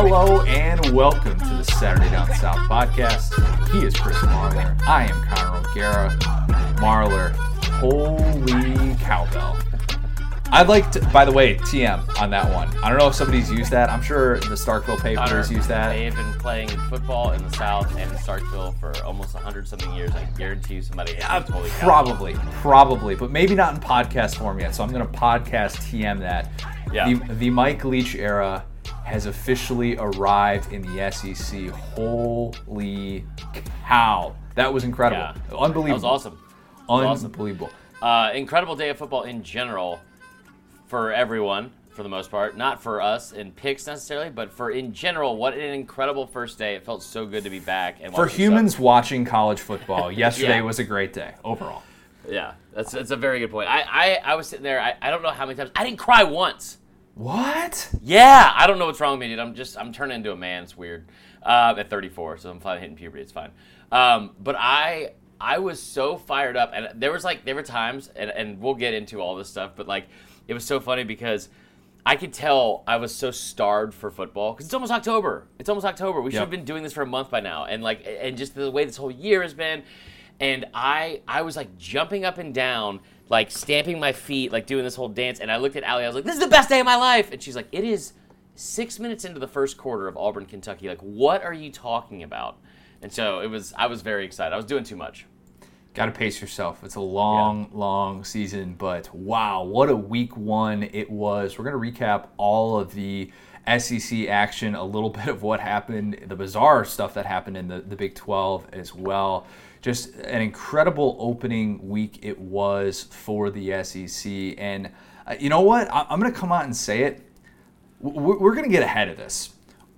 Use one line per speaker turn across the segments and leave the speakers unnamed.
Hello and welcome to the Saturday Down South podcast. He is Chris Marler. I am Connor O'Gara. Marler, holy cowbell. I'd like to, by the way, TM on that one. I don't know if somebody's used that. I'm sure the Starkville papers use that.
They have been playing football in the South and in Starkville for almost 100 something years. I guarantee you somebody has
Uh,
Cow.
probably, probably, but maybe not in podcast form yet. So I'm going to podcast TM that.
Yeah.
The, the Mike Leach era has officially arrived in the SEC. Holy cow. That was incredible.
Yeah.
Unbelievable.
That was awesome. was awesome.
Unbelievable.
Uh, incredible day of football in general for everyone, for the most part. Not for us in picks necessarily, but for in general. What an incredible first day! It felt so good to be back. And
For humans watching college football, yesterday
Yeah.
was a great day overall.
yeah, that's that's a very good point. I I, I was sitting there. I, I don't know how many times I didn't cry once.
What?
Yeah, I don't know what's wrong with me, dude. I'm just I'm turning into a man. It's weird. Uh, at 34, so I'm finally hitting puberty. It's fine. Um, but I I was so fired up, and there was like there were times, and, and we'll get into all this stuff, but like it was so funny because I could tell I was so starved for football because it's almost October. It's almost October. We should have been doing this for a month by now, and like and just the way this whole year has been, and I I was like jumping up and down. Like stamping my feet, like doing this whole dance, and I looked at Allie. I was like, "This is the best day of my life," and she's like, "It is six minutes into the first quarter of Auburn, Kentucky. Like, what are you talking about? And so it was. I was very excited. I was doing too much.
Got to pace yourself. It's a long, long season, but wow, what a week one it was. We're going to recap all of the SEC action, a little bit of what happened, the bizarre stuff that happened in the, the Big 12 as well. Just an incredible opening week it was for the SEC. And uh, you know what? I, I'm going to come out and say it. We're, we're going to get ahead of this.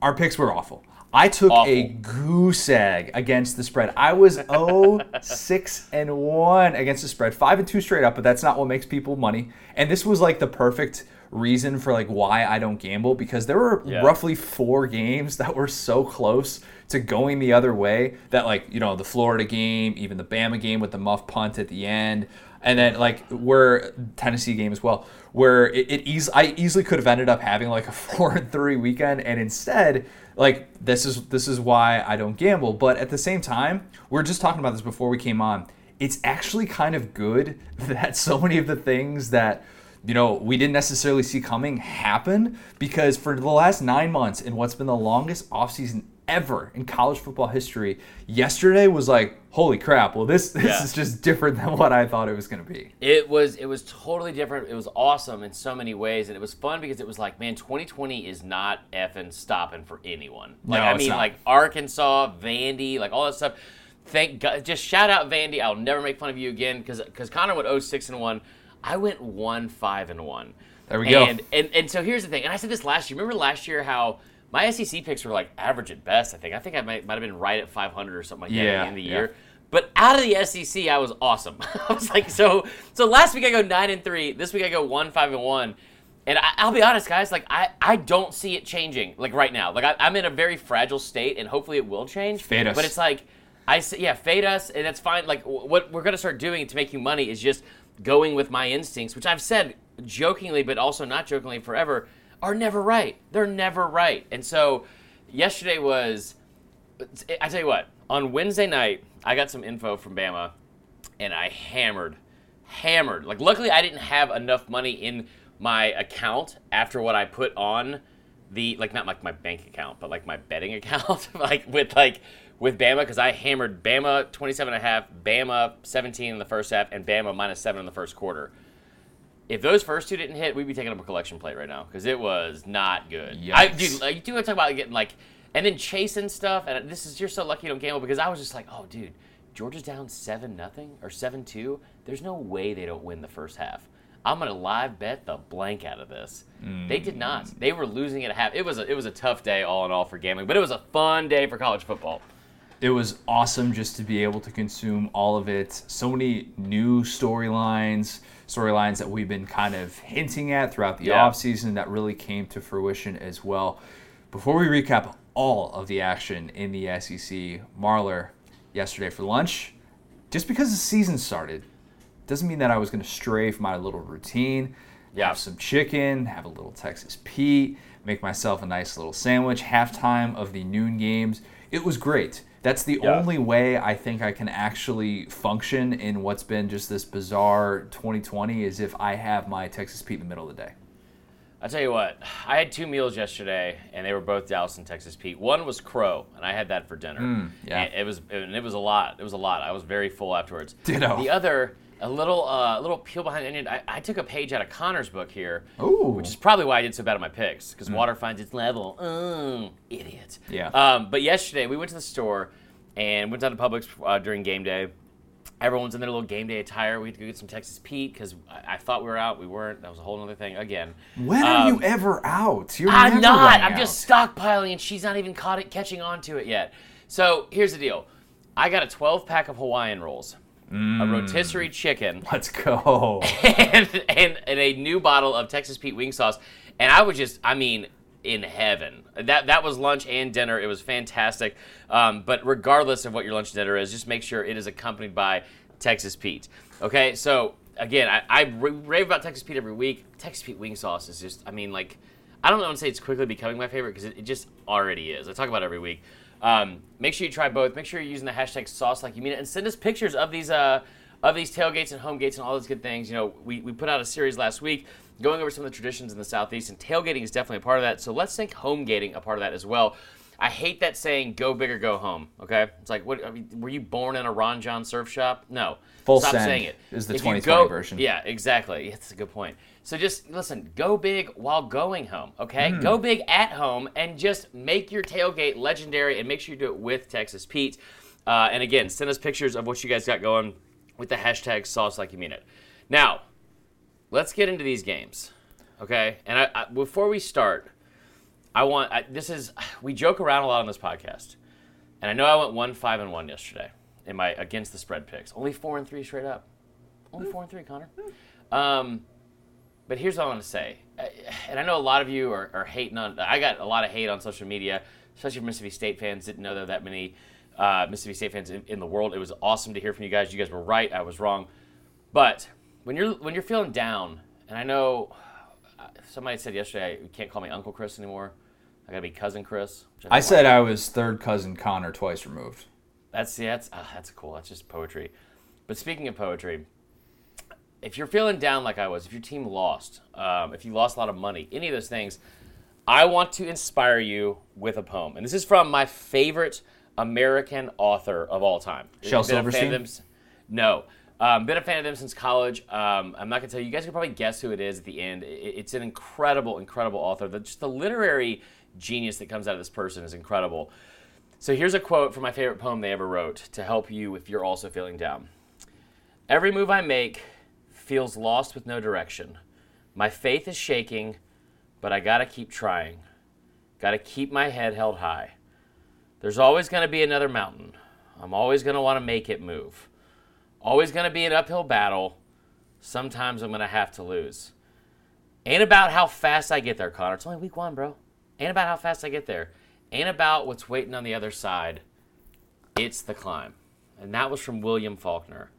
Our picks were awful. I took a goose egg against the spread. I was 0 6 and 1 against the spread. 5 and 2 straight up, but that's not what makes people money. And this was like the perfect reason for like why I don't gamble because there were
Yeah.
roughly 4 games that were so close to going the other way that like, you know, the Florida game, even the Bama game with the muff punt at the end, and then like where Tennessee game as well, where it, it eas- I easily could have ended up having like a four and three weekend, and instead, like this is this is why I don't gamble. But at the same time, we are just talking about this before we came on. It's actually kind of good that so many of the things that you know we didn't necessarily see coming happen because for the last nine months in what's been the longest offseason ever in college football history, yesterday was like, holy crap! Well, this this
Yeah.
is just different than what I thought it was going to be.
It was. It was totally different. It was awesome in so many ways, and it was fun because it was like, man, 2020 is not effing stopping for anyone. Like,
No,
I mean,
not.
like Arkansas, Vandy, like all that stuff. Thank God. Just shout out Vandy. I'll never make fun of you again because because Connor went 06 and one. I went one five and one.
There we go.
And, and and so here's the thing. And I said this last year. Remember last year how my SEC picks were like average at best. I think. I think I might, might have been right at 500 or something like that at the end of the
yeah.
year. But out of the SEC, I was awesome. I was like, so so last week I go nine and three. This week I go one five and one. And I, I'll be honest, guys. Like I, I don't see it changing. Like right now, like I, I'm in a very fragile state, and hopefully it will change.
Fade us.
But it's like I say, yeah, fade us, and that's fine. Like wh- what we're gonna start doing to make you money is just going with my instincts, which I've said jokingly, but also not jokingly forever, are never right. They're never right. And so yesterday was I tell you what, on Wednesday night, I got some info from Bama, and I hammered, hammered. Like, luckily, I didn't have enough money in my account after what I put on the like not like my bank account, but like my betting account, like with like with Bama because I hammered Bama 27 and a half, Bama 17 in the first half, and Bama minus seven in the first quarter. If those first two didn't hit, we'd be taking up a collection plate right now because it was not good. I, dude, like, you do want to talk about getting like, and then chasing stuff. And this is you're so lucky you don't gamble because I was just like, oh, dude, Georgia's down seven nothing or seven two. There's no way they don't win the first half. I'm gonna live bet the blank out of this. They did mm. not. They were losing at half. It was a, it was a tough day all in all for gambling, but it was a fun day for college football.
it was awesome just to be able to consume all of it. So many new storylines, storylines that we've been kind of hinting at throughout the
Yeah.
offseason that really came to fruition as well. Before we recap all of the action in the SEC, Marler yesterday for lunch, just because the season started, doesn't mean that I was going to stray from my little routine.
Yeah.
Have some chicken, have a little Texas Pete, make myself a nice little sandwich. Halftime of the noon games, it was great. That's the
Yeah.
only way I think I can actually function in what's been just this bizarre 2020 is if I have my Texas Pete in the middle of the day.
I'll tell you what, I had two meals yesterday, and they were both Dallas and Texas Pete. One was crow, and I had that for dinner.
Mm, yeah.
And it was and it was a lot. It was a lot. I was very full afterwards.
Ditto.
The other, a little uh, little peel behind the onion. I, I took a page out of Connor's book here,
Ooh.
which is probably why I did so bad on my picks because water finds its level. Mm, idiot.
Yeah.
Um, but yesterday we went to the store and went down to Publix uh, during game day. Everyone's in their little game day attire. We had to go get some Texas Pete because I, I thought we were out. We weren't. That was a whole other thing again.
When are
Um,
you ever out? You're
I'm not. I'm
out.
just stockpiling, and she's not even caught it, catching on to it yet. So here's the deal. I got a 12 pack of Hawaiian rolls, a
Mm.
rotisserie chicken,
Let's go.
and, and and a new bottle of Texas Pete wing sauce. And I was just, I mean, in heaven. That that was lunch and dinner. It was fantastic. Um, but regardless of what your lunch and dinner is, just make sure it is accompanied by Texas Pete. Okay, so again, I, I rave about Texas Pete every week. Texas Pete wing sauce is just, I mean, like, I don't want to say it's quickly becoming my favorite because it, it just already is. I talk about it every week. Um, make sure you try both. Make sure you're using the hashtag sauce like you mean it, and send us pictures of these uh, of these tailgates and home gates and all those good things. You know, we, we put out a series last week going over some of the traditions in the southeast, and tailgating is definitely a part of that. So let's make home gating a part of that as well. I hate that saying "go big or go home." Okay, it's like, what? I mean, were you born in a Ron Jon surf shop? No.
Full
Stop saying it.
is the
If you
2020
go-
version.
Yeah, exactly. That's a good point. So just listen, go big while going home, okay? Go big at home and just make your tailgate legendary and make sure you do it with Texas Pete. Uh, and again, send us pictures of what you guys got going with the hashtag sauce like you mean it. Now, let's get into these games, okay? And I, I, before we start, I want I, this is we joke around a lot on this podcast, and I know I went one five and one yesterday in my against the spread picks. Only four and three straight up. Only four and three, Connor. Um, but here's what I want to say, Uh, and I know a lot of you are, are hating on. I got a lot of hate on social media, especially Mississippi State fans. Didn't know there were that many uh, Mississippi State fans in, in the world. It was awesome to hear from you guys. You guys were right. I was wrong. But when you're when you're feeling down, and I know uh, somebody said yesterday, you can't call me Uncle Chris anymore. I gotta be Cousin Chris.
I
think
said I was third cousin Connor twice removed.
that's yeah, that's uh, that's cool. That's just poetry. But speaking of poetry, if you're feeling down like I was, if your team lost, um, if you lost a lot of money, any of those things, I want to inspire you with a poem. And this is from my favorite American author of all time.
Shel
Been a of
Silverstein?
No. Um, been a fan of them since college. Um, I'm not gonna tell you. You guys can probably guess who it is at the end. It's an incredible, incredible author. The, just the literary genius that comes out of this person is incredible. So here's a quote from my favorite poem they ever wrote to help you if you're also feeling down. Every move I make feels lost with no direction. My faith is shaking, but I gotta keep trying. Gotta keep my head held high. There's always gonna be another mountain. I'm always gonna wanna make it move. Always gonna be an uphill battle. Sometimes I'm gonna have to lose. Ain't about how fast I get there, Connor. It's only week one, bro. Ain't about how fast I get there. Ain't about what's waiting on the other side. It's the climb. And that was from William Faulkner.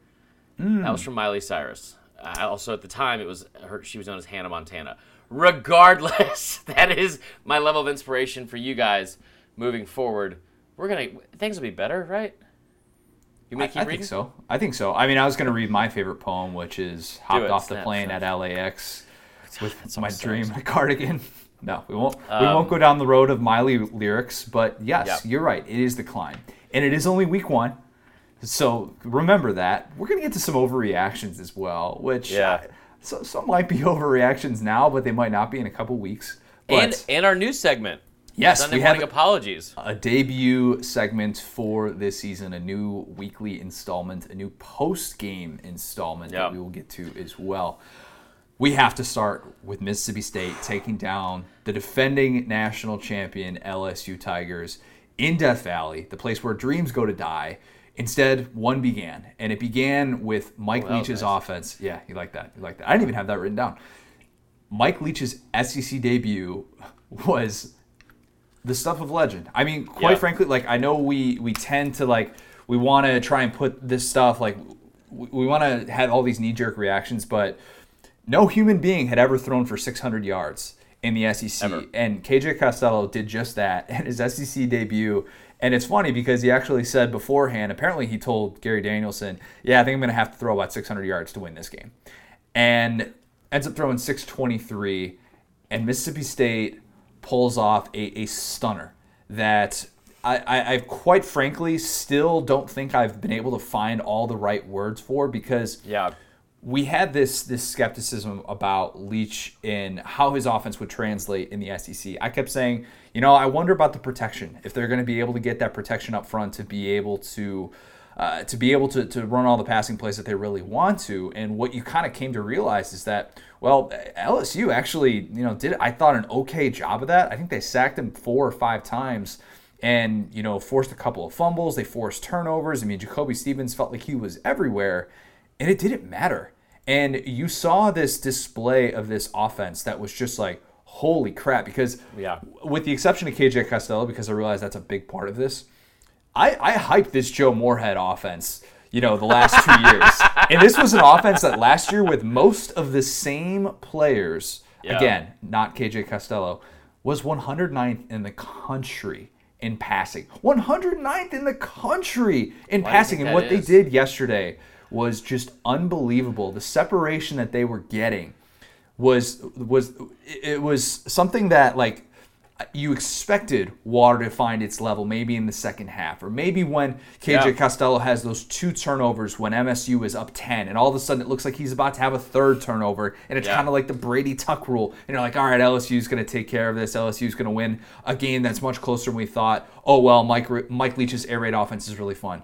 That was hmm. from Miley Cyrus. Uh, also, at the time, it was her. She was known as Hannah Montana. Regardless, that is my level of inspiration for you guys moving forward. We're gonna things will be better, right? You may keep
I
reading.
think so. I think so. I mean, I was going to read my favorite poem, which is hopped
it.
off the plane
snap.
at LAX with my
so
dream cardigan. No, we won't. we won't go down the road of Miley lyrics, but yes,
Yep.
you're right. It is the climb, and it is only week one. So remember that. We're gonna get to some overreactions as well, which
Yeah.
so some might be overreactions now, but they might not be in a couple weeks. But
and and our new segment.
yes,
Sunday
we have
apologies.
a debut segment for this season, a new weekly installment, a new post game installment
Yeah.
that we will get to as well. We have to start with Mississippi State taking down the defending national champion LSU Tigers in Death Valley, the place where dreams go to die. Instead, one began, and it began with Mike
Oh,
Leach's
nice.
offense. Yeah, you like that. You like that. I didn't even have that written down. Mike Leach's SEC debut was the stuff of legend. I mean, quite
Yeah.
frankly, like I know we we tend to like we want to try and put this stuff like we, we want to have all these knee jerk reactions, but no human being had ever thrown for 600 yards in the SEC.
Ever.
And KJ Costello did just that in his SEC debut. And it's funny because he actually said beforehand, apparently he told Gary Danielson, yeah, I think I'm going to have to throw about 600 yards to win this game. And ends up throwing 623. And Mississippi State pulls off a, a stunner that I, I, I quite frankly still don't think I've been able to find all the right words for because
Yeah.
we had this this skepticism about Leach and how his offense would translate in the SEC. I kept saying, you know, I wonder about the protection. If they're going to be able to get that protection up front to be able to uh, to be able to, to run all the passing plays that they really want to. And what you kind of came to realize is that, well, LSU actually, you know, did I thought an okay job of that. I think they sacked him four or five times and you know forced a couple of fumbles. They forced turnovers. I mean, Jacoby Stevens felt like he was everywhere, and it didn't matter. And you saw this display of this offense that was just like, holy crap! Because
Yeah.
with the exception of KJ Costello, because I realize that's a big part of this. I, I hyped this Joe Moorhead offense, you know, the last two years. And this was an offense that last year, with most of the same players,
Yeah.
again, not KJ Costello, was 109th in the country in passing. 109th in the country in
Why
passing. And what they did yesterday was just unbelievable. The separation that they were getting was was it was something that like you expected water to find its level maybe in the second half or maybe when KJ
Yeah.
Costello has those two turnovers when MSU is up 10 and all of a sudden it looks like he's about to have a third turnover and it's
Yeah.
kind of like the Brady Tuck rule and you're like all right LSU's going to take care of this LSU's going to win a game that's much closer than we thought oh well Mike Mike Leach's air raid offense is really fun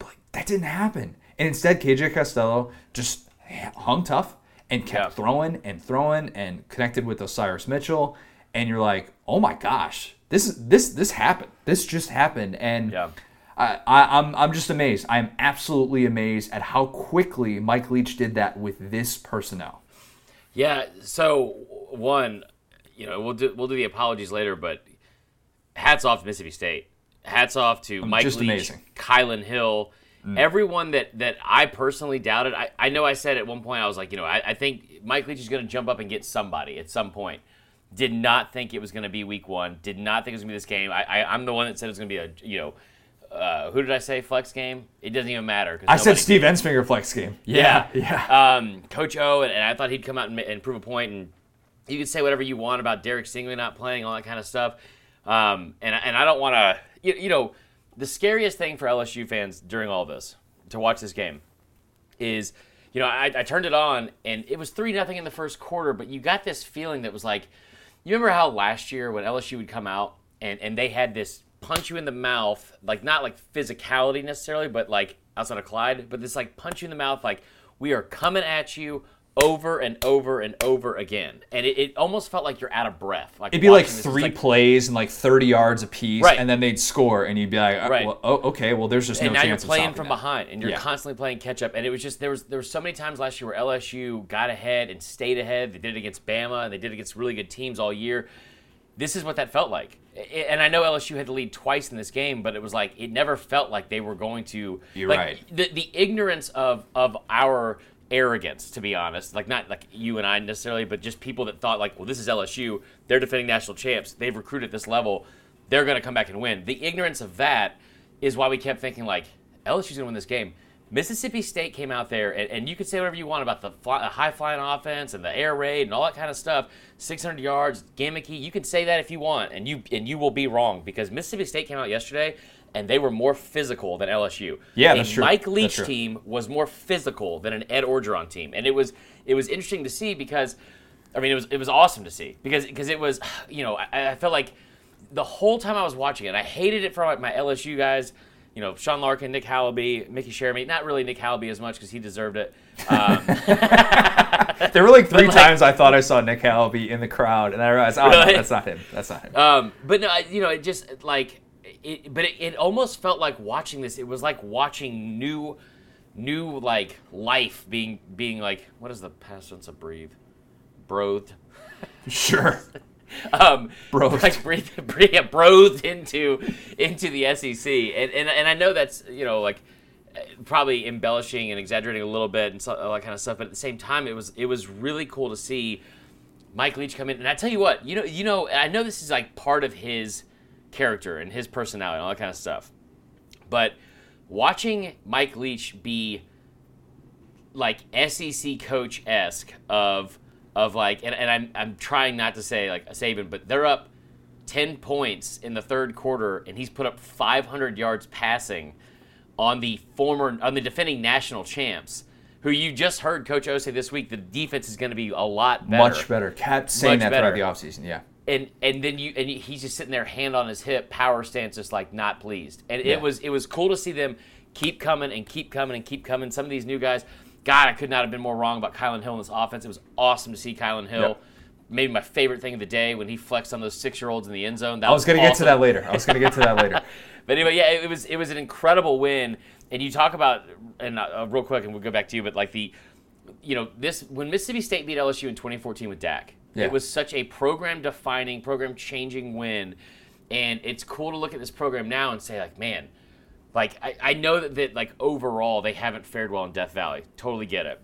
but like, that didn't happen and instead KJ Costello just hung tough and kept
Yeah.
throwing and throwing and connected with Osiris Mitchell, and you're like, oh my gosh, this is this this happened. This just happened, and
Yeah.
I, I, I'm I'm just amazed. I'm absolutely amazed at how quickly Mike Leach did that with this personnel.
Yeah. So one, you know, we'll do we'll do the apologies later, but hats off to Mississippi State. Hats off to Mike
just
Leach,
amazing.
Kylan Hill, everyone that that I personally doubted. I, I know I said at one point I was like, you know, I, I think Mike Leach is going to jump up and get somebody at some point. Did not think it was going to be week one. Did not think it was going to be this game. I, I I'm the one that said it was going to be a you know. Uh, who did I say flex game? It doesn't even matter.
I said Steve Ensminger flex game.
yeah,
yeah.
Um, Coach O, and, and I thought he'd come out and, and prove a point. And you can say whatever you want about Derek Stingley not playing, all that kind of stuff. Um, and and I don't want to, you, you know, the scariest thing for LSU fans during all this to watch this game is, you know, I, I turned it on and it was three nothing in the first quarter, but you got this feeling that was like, you remember how last year when LSU would come out and and they had this punch you in the mouth, like not like physicality necessarily, but like outside of Clyde, but this like punch you in the mouth, like we are coming at you over and over and over again, and it, it almost felt like you're out of breath. Like
It'd be like
this.
Three
like-
plays and like 30 yards apiece,
Right.
and then they'd score, and you'd be like, uh,
Right.
well, oh, okay, well, there's just
and
no
now you're playing from
that.
behind and you're
Yeah.
constantly playing catch up and it was just there was there was so many times last year where LSU got ahead and stayed ahead they did it against Bama and they did it against really good teams all year this is what that felt like and I know LSU had to lead twice in this game but it was like it never felt like they were going to
You're
like,
right.
the, the ignorance of of our arrogance to be honest like not like you and I necessarily but just people that thought like well this is LSU they're defending national champs they've recruited this level they're going to come back and win the ignorance of that is why we kept thinking like LSU's gonna win this game. Mississippi State came out there, and, and you could say whatever you want about the, fly, high flying offense and the air raid and all that kind of stuff. 600 yards, gimmicky. You can say that if you want, and you and you will be wrong because Mississippi State came out yesterday and they were more physical than LSU.
Yeah,
a
that's true.
Mike Leach
true.
team was more physical than an Ed Orgeron team, and it was it was interesting to see because, I mean, it was it was awesome to see because because it was you know I, I felt like the whole time I was watching it, I hated it for like my LSU guys. You know, Sean Larkin, Nick Hallaby, Mickey Sheremy. Not really Nick Hallaby as much because he deserved it. Um,
There were like three
like-
times I thought I saw Nick Hallaby in the crowd, and I realized, oh, no, that's not him. That's not him.
um, but no, I- you know, it just like, it, but it, it almost felt like watching this. It was like watching new, new like life being being like what is the past tense of breathe, brothed.
sure.
um,
Brothed.
like breathe, breathe, brothed into into the SEC, and, and and I know that's you know like probably embellishing and exaggerating a little bit and so, all that kind of stuff, but at the same time, it was it was really cool to see Mike Leach come in, and I tell you what, you know, you know, I know this is like part of his character and his personality and all that kind of stuff, but watching Mike Leach be like SEC coach esque of of like, and, and I'm I'm trying not to say like a Saban, but they're up ten points in the third quarter, and he's put up 500 yards passing on the former on the defending national champs who you just heard Coach O say this week, the defense is going to be a lot better.
Much better. Kept saying
Much
that throughout
better.
the offseason. Yeah.
And and then you and he's just sitting there, hand on his hip, power stance, just like not pleased. And
Yeah.
it was it was cool to see them keep coming and keep coming and keep coming. Some of these new guys, God, I could not have been more wrong about Kylan Hill in this offense. It was awesome to see Kylan Hill.
Yep.
Maybe my favorite thing of the day when he flexed on those six year olds in the end zone. That
I was going to get to that later. I was going to get to that later.
But anyway, yeah, it was it was an incredible win. And you talk about and uh, real quick, and we'll go back to you, but like the, you know, this when Mississippi State beat LSU in 2014 with Dak,
Yeah.
it was such a program defining, program changing win, and it's cool to look at this program now and say like, man, like I, I know that, that like overall they haven't fared well in Death Valley, totally get it.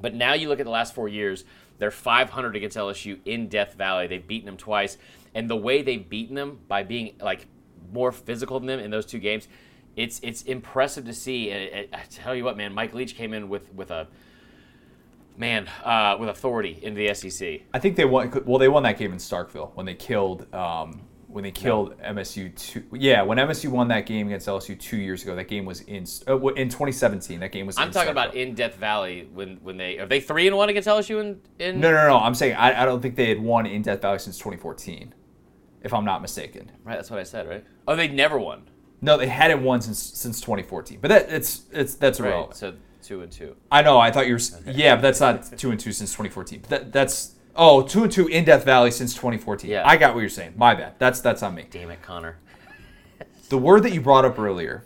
But now you look at the last four years, they're 500 against LSU in Death Valley. They've beaten them twice. And the way they've beaten them by being like more physical than them in those two games, it's it's impressive to see. And it, I tell you what, man, Mike Leach came in with with a man uh, with authority in the SEC.
I think they won. Well, they won that game in Starkville when they killed. Um, when they killed MSU two, yeah, when MSU won that game against LSU two years ago, that game was in uh, in 2017. That game was.
I'm
in
talking
Starkville.
about in Death Valley when when they are they three and one against LSU in, in
No, no, no. I'm saying I, I don't think they had won in Death Valley since 2014, if I'm not mistaken.
right. That's what I said, right? Oh, they never won.
No, they hadn't won since since 2014. But that it's it's that's
Right.
irrelevant.
So two and two.
I know. I thought you were. s Yeah, but that's not two and two since 2014. But that, that's oh two and two in Death Valley since 2014.
Yeah.
I got what you're saying. My bad. That's that's on me.
Damn it, Connor.
The word that you brought up earlier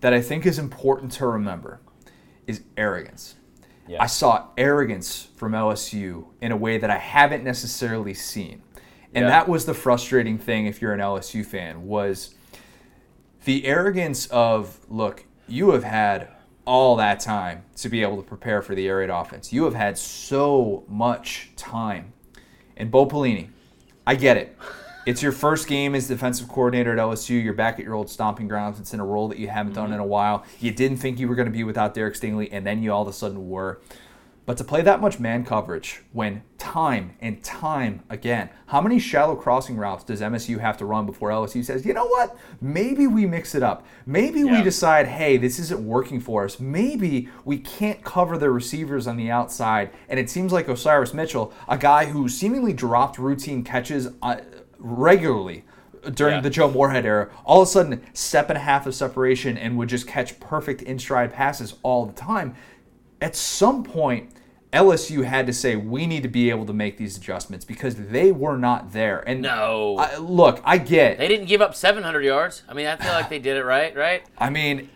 that I think is important to remember is arrogance.
Yeah.
I saw arrogance from LSU in a way that I haven't necessarily seen. And
Yeah.
that was the frustrating thing if you're an LSU fan was the arrogance of look, you have had all that time to be able to prepare for the air raid offense. You have had so much time. And Bo Pelini, I get it. It's your first game as defensive coordinator at LSU. You're back at your old stomping grounds. It's in a role that you haven't done mm-hmm. in a while. You didn't think you were going to be without Derek Stingley, and then you all of a sudden were. But to play that much man coverage when time and time again, how many shallow crossing routes does MSU have to run before LSU says, you know what? Maybe we mix it up. Maybe we decide, hey, this isn't working for us. Maybe we can't cover the receivers on the outside. And it seems like Osiris Mitchell, a guy who seemingly dropped routine catches uh, regularly during
Yeah.
the Joe Moorhead era, all of a sudden, step and a half of separation and would just catch perfect in stride passes all the time. At some point, LSU had to say, we need to be able to make these adjustments because they were not there. And
No.
I, look, I get.
They didn't give up 700 yards. I mean, I feel like they did it right, right?
I mean,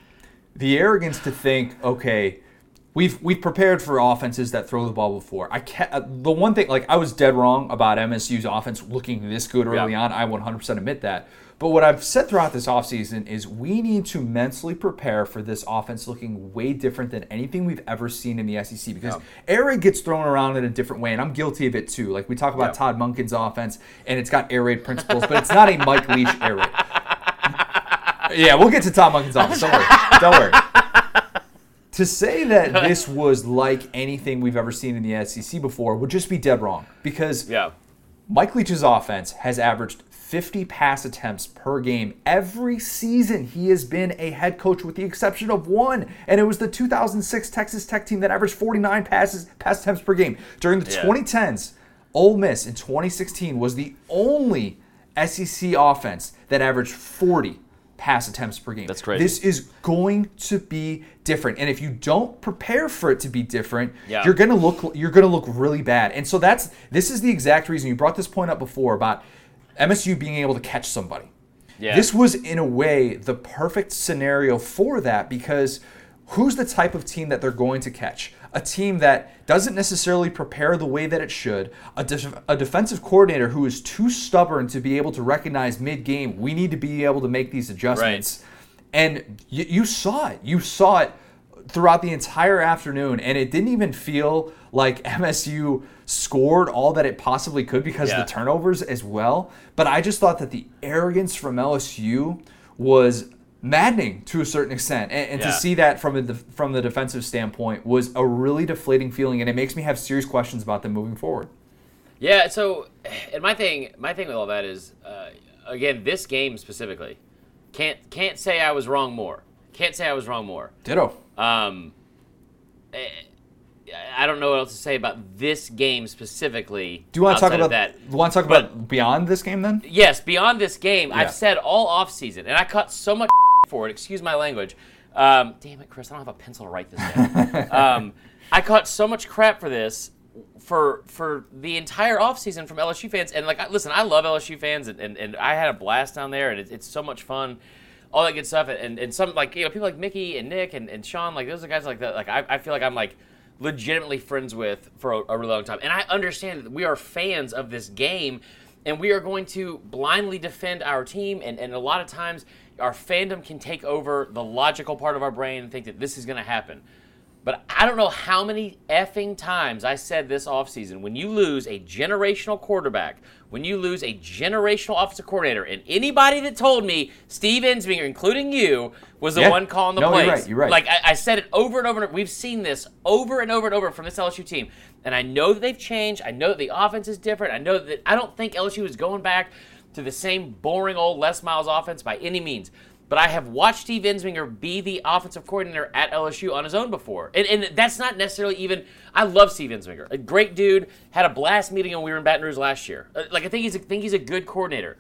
the arrogance to think, okay, we've we've prepared for offenses that throw the ball before. I can't. Uh, the one thing, like, I was dead wrong about MSU's offense looking this good early
Yeah.
on. I 100% admit that. But what I've said throughout this offseason is we need to mentally prepare for this offense looking way different than anything we've ever seen in the SEC because air raid gets thrown around in a different way, and I'm guilty of it too. Like we talk about
Yeah.
Todd Monken's offense, and it's got air raid principles, but it's not a Mike Leach air raid. Yeah, we'll get to Todd Monken's offense. Don't worry. Don't worry. To say that this was like anything we've ever seen in the SEC before would just be dead wrong because
Yeah.
Mike Leach's offense has averaged 50 pass attempts per game every season he has been a head coach with the exception of one and it was the 2006 Texas Tech team that averaged 49 passes pass attempts per game during the
Yeah.
2010s Ole Miss in 2016 was the only SEC offense that averaged 40 pass attempts per game.
That's crazy.
This is going to be different, and if you don't prepare for it to be different,
Yeah.
you're gonna look you're gonna look really bad. And so that's this is the exact reason you brought this point up before about MSU being able to catch somebody.
Yeah.
This was in a way the perfect scenario for that because who's the type of team that they're going to catch? A team that doesn't necessarily prepare the way that it should, a, def- a defensive coordinator who is too stubborn to be able to recognize mid game, we need to be able to make these adjustments. And you, you saw it. You saw it throughout the entire afternoon, and it didn't even feel like MSU scored all that it possibly could because
Yeah.
of the turnovers as well. But I just thought that the arrogance from LSU was maddening to a certain extent, and, and
Yeah.
to see that from a, def- from the defensive standpoint was a really deflating feeling, and it makes me have serious questions about them moving forward.
Yeah. So, and my thing, my thing with all that is, uh, again, this game specifically, can't can't say I was wrong more. Can't say I was wrong more.
Ditto.
Um, eh, I don't know what else to say about this game specifically.
Do you want to talk about
that?
Do You want to talk
But-
about beyond this game then?
Yes, beyond this game,
Yeah.
I've said all off season, and I caught so much for it. Excuse my language. Um, damn it, Chris, I don't have a pencil to write this down. um, I caught so much crap for this for for the entire offseason from LSU fans. And like, I- listen, I love LSU fans, and, and, and I had a blast down there, and it's, it's so much fun. All that good stuff, and, and some like you know people like Mickey and Nick and, and Sean, like those are guys like that. Like I, I feel like I'm like legitimately friends with for a, a really long time, and I understand that we are fans of this game, and we are going to blindly defend our team. And, and a lot of times, our fandom can take over the logical part of our brain and think that this is going to happen. But I don't know how many effing times I said this offseason when you lose a generational quarterback, when you lose a generational offensive coordinator, and anybody that told me Steve Ensminger, including you, was the
Yeah.
one calling the
No, you're
plays.
right, you're right.
Like I, I said it over and over and over. We've seen this over and over and over from this LSU team. And I know that they've changed. I know that the offense is different. I know that I don't think LSU is going back to the same boring old Les Miles offense by any means. But I have watched Steve Ensminger be the offensive coordinator at LSU on his own before. And, and that's not necessarily even. I love Steve Ensminger. A great dude. Had a blast meeting when we were in Baton Rouge last year. Uh, Like, I think he's a, think he's a good coordinator.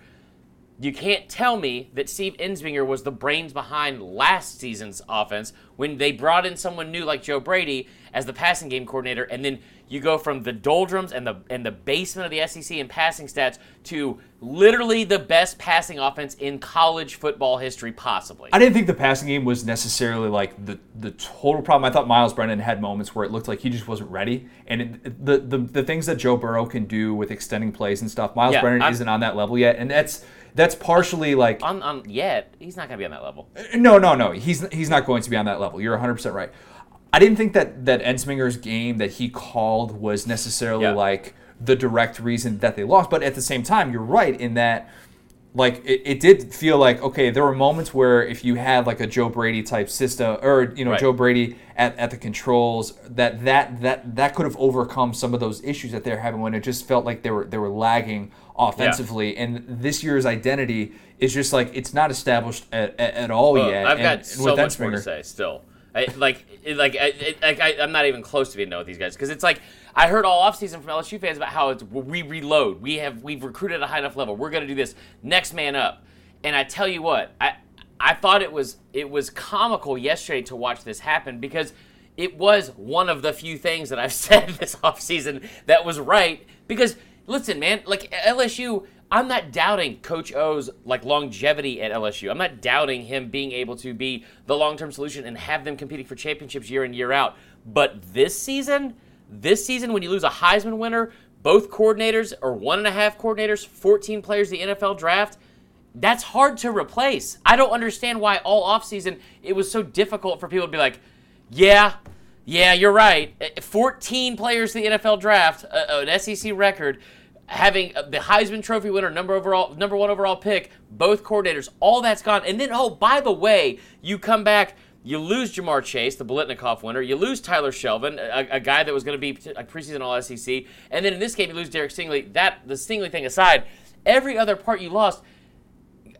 You can't tell me that Steve Ensminger was the brains behind last season's offense when they brought in someone new like Joe Brady as the passing game coordinator, and then you go from the doldrums and the and the basement of the SEC in passing stats to literally the best passing offense in college football history, possibly.
I didn't think the passing game was necessarily like the the total problem. I thought Myles Brennan had moments where it looked like he just wasn't ready, and it, the, the the things that Joe Burrow can do with extending plays and stuff, Myles
Yeah,
Brennan
I'm-
isn't on that level yet, and that's that's partially like
on, on yet, he's not going to be on that level.
Uh, no, no, no. He's he's not going to be on that level. You're 100 percent right. I didn't think that that Ensminger's game that he called was necessarily
Yeah.
like the direct reason that they lost, but at the same time, you're right in that like it, it did feel like okay there were moments where if you had like a joe brady type system or you know
Right.
joe brady at, at the controls that that that that could have overcome some of those issues that they're having when it just felt like they were they were lagging offensively and this year's identity is just like it's not established at, at, at all yet
I've
and-
got so much more to say still. I, like, it- like, I, it- like I, I'm not even close to being done with these guys. Because it's like I heard all offseason from LSU fans about how it's we reload, we have we've recruited a high enough level, we're going to do this. Next man up, and I tell you what, I I thought it was it was comical yesterday to watch this happen because it was one of the few things that I've said this offseason that was right. Because listen, man, like LSU. I'm not doubting Coach O's like longevity at LSU. I'm not doubting him being able to be the long-term solution and have them competing for championships year in year out. But this season, this season when you lose a Heisman winner, both coordinators or one and a half coordinators, 14 players the NFL draft, that's hard to replace. I don't understand why all offseason it was so difficult for people to be like, yeah, yeah, you're right. Uh, 14 players the NFL draft, uh, an SEC record, having the Heisman Trophy winner, number overall, number one overall pick, both coordinators, all that's gone. And then, oh, by the way, you come back. You lose Ja'Marr Chase, the Biletnikoff winner. You lose Tyler Shelvin, a, a guy that was going to be a preseason All SEC. And then in this game, you lose Derek Stingley. That the Stingley thing aside, every other part you lost,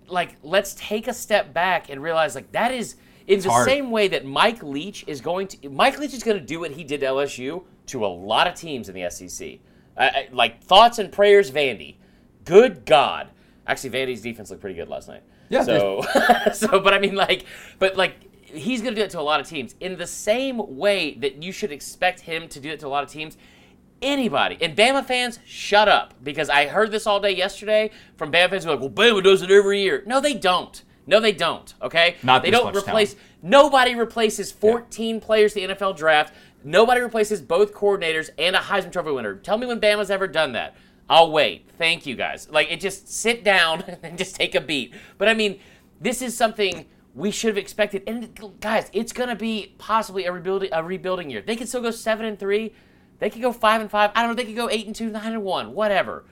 like let's take a step back and realize like that is in the
hard.
same way that Mike Leach is going to Mike Leach is going to do what he did to LSU to a lot of teams in the SEC. I, I, like thoughts and prayers, Vandy. Good God, actually, Vandy's defense looked pretty good last night.
Yeah,
So, so, but I mean, like, but like. He's going to do it to a lot of teams in the same way that you should expect him to do it to a lot of teams anybody. And Bama fans, shut up. Because I heard this all day yesterday from Bama fans who are like, well, Bama does it every year. No, they don't. No, they don't. Okay?
Not
they don't replace nobody replaces 14 players the NFL draft. Nobody replaces both coordinators and a Heisman Trophy winner. Tell me when Bama's ever done that. I'll wait. Thank you guys. Like it just sit down and just take a beat. But I mean, this is something we should have expected. And guys, it's gonna be possibly a rebuilding a rebuilding year. They could still go seven and three. They could go five and five. I don't know. They could go eight and two, nine and one, whatever.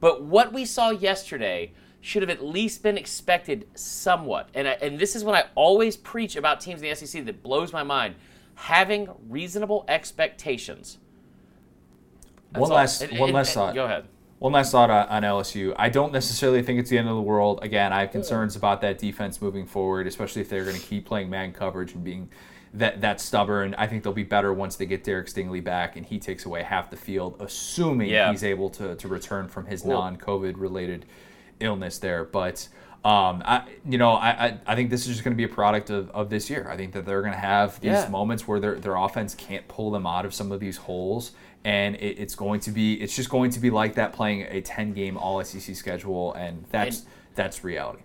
But what we saw yesterday should have at least been expected somewhat. And I, and this is what I always preach about teams in the SEC that blows my mind: having reasonable expectations. That's
one
all.
last one last thought.
Go ahead.
One last thought on, LSU. I don't necessarily think it's the end of the world. Again, I have concerns about that defense moving forward, especially if they're going to keep playing man coverage and being that that stubborn. I think they'll be better once they get Derek Stingley back and he takes away half the field, assuming
Yeah.
he's able to, to return from his
Well-
non-COVID related illness there. But um, I, you know, I, I, I think this is just going to be a product of, of this year. I think that they're going to have these
Yeah.
moments where their their offense can't pull them out of some of these holes, and it, it's going to be it's just going to be like that playing a ten game All SEC schedule, and that's
And-
that's reality.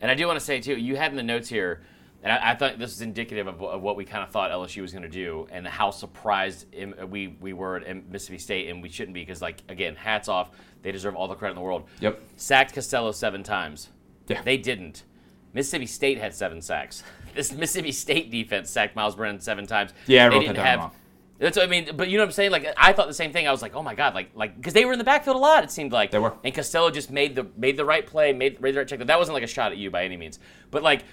And I do want to say too, you had in the notes here, and I, I thought this is indicative of, of what we kind of thought LSU was going to do, and how surprised we we were at Mississippi State, and we shouldn't be because, like, again, hats off, they deserve all the credit in the world.
Yep.
Sacked Costello seven times.
Yeah.
They didn't. Mississippi State had seven sacks. This Mississippi State defense sacked Myles Brennan seven times.
Yeah, I
they
wrote
didn't
that down
have.
wrong.
That's what I mean, but you know what I'm saying. Like I thought the same thing. I was like, oh my god, like like because they were in the backfield a lot. It seemed like
They were.
and Costello just made the made the right play, made, made the right check. That wasn't like a shot at you by any means, but like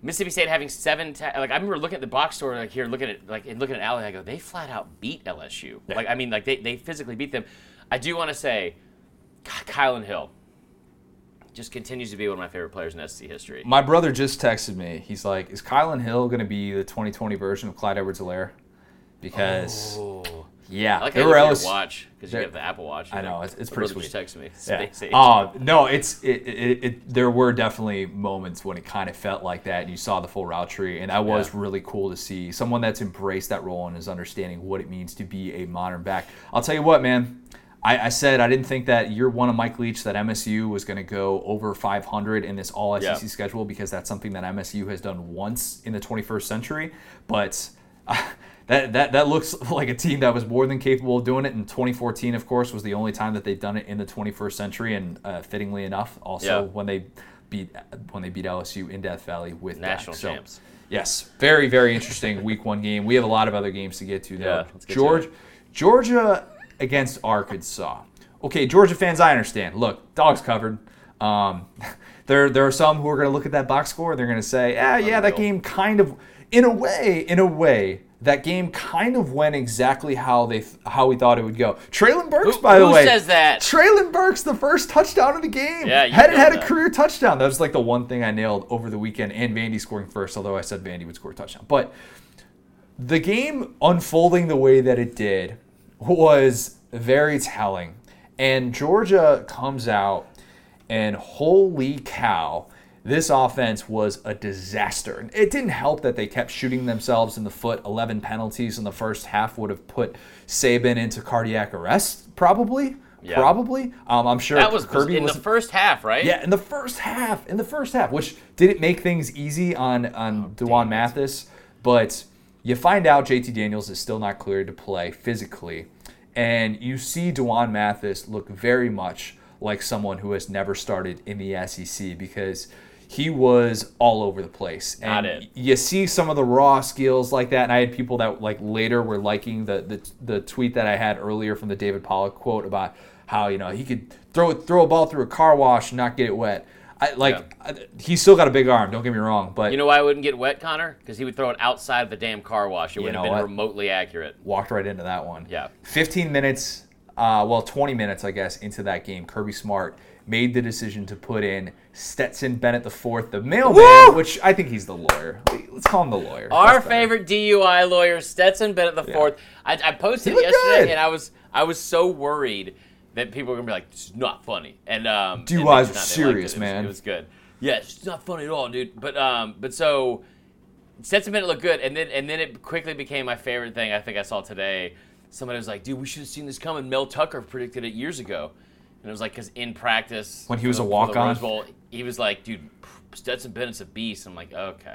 Mississippi State having seven. Ta- like I remember looking at the box score, like here, looking at like and looking at Allen. I go, they flat out beat LSU.
Yeah.
Like I mean, like they they physically beat them. I do want to say, God, Kylan Hill just continues to be one of my favorite players in SC history.
My brother just texted me. He's like, "Is Kylan Hill going to be the 2020 version of Clyde Edwards-Helaire?" Because
Oh.
yeah,
I like
they
how
were
you look
LSU.
watch because you have the Apple Watch.
I know, it's- it's pretty
sweet. just texted me.
Yeah. Uh, no, it's it, it, it. There were definitely moments when it kind of felt like that, and you saw the full route tree, and that was
Yeah.
really cool to see. Someone that's embraced that role and is understanding what it means to be a modern back. I'll tell you what, man. I, I said I didn't think that year one of Mike Leach that MSU was going to go over 500 in this All SEC
Yeah.
schedule because that's something that MSU has done once in the 21st century, but. That, that, that looks like a team that was more than capable of doing it. In 2014, of course, was the only time that they've done it in the 21st century, and uh, fittingly enough, also
Yeah.
when they beat when they beat LSU in Death Valley with.
National
So,
champs.
Yes, very very interesting Week One game. We have a lot of other games to get to though.
Yeah, let's to
George. Georgia against Arkansas. Okay, Georgia fans, I understand. Look, dogs covered. Um, there there are some who are going to look at that box score. They're going to say, ah, yeah, that game kind of, in a way, in a way. That game kind of went exactly how they how we thought it would go. Treylon Burks,
Who-
by the
who
way,
says that?
Treylon Burks, the first touchdown of the game.
Yeah,
hadn't had a career touchdown. That was like the one thing I nailed over the weekend, and Vandy scoring first. Although I said Vandy would score a touchdown, but the game unfolding the way that it did was very telling. And Georgia comes out, and holy cow, this offense was a disaster. It didn't help that they kept shooting themselves in the foot. 11 penalties in the first half would have put Saban into cardiac arrest, probably.
Yeah.
Probably. Um, I'm sure
That was
Kirby
in
was
the first half, right?
yeah, in the first half, in the first half, which didn't make things easy on on D'Wan Mathis, but you find out JT Daniels is still not cleared to play physically, and you see D'Wan Mathis look very much like someone who has never started in the SEC because he was all over the place.
Not
and
it.
you see some of the raw skills like that, and I had people that like later were liking the the, the tweet that I had earlier from the David Pollack quote about how you know he could throw throw a ball through a car wash and not get it wet. I, like I, he's still got a big arm. Don't get me wrong, but
You know why I wouldn't get wet, Connor? Because he would throw it outside of the damn car wash. It wouldn't have been
what?
remotely accurate.
walked right into that one.
Yeah.
15 minutes, uh, well, 20 minutes, I guess, into that game, Kirby Smart made the decision to put in Stetson Bennett the fourth, the mailman,
Woo!
which I think he's the lawyer. Let's call him the lawyer.
Our favorite DUI lawyer, Stetson Bennett the fourth. I, I posted it yesterday,
good.
and I was I was so worried that people are gonna be like, "This is not funny." And um, and
DUIs
they
are
not.
Serious,
it. It was-
man.
It was good. Yeah, it's not funny at all, dude. But um, but so Stetson Bennett looked good, and then and then it quickly became my favorite thing. I think I saw today. Somebody was like, "Dude, we should have seen this coming." Mel Tucker predicted it years ago, and it was like because in practice
When he was
the-
a walk-on?
Bowl, he was like, "Dude, Stetson Bennett's a beast." I'm like, "Okay."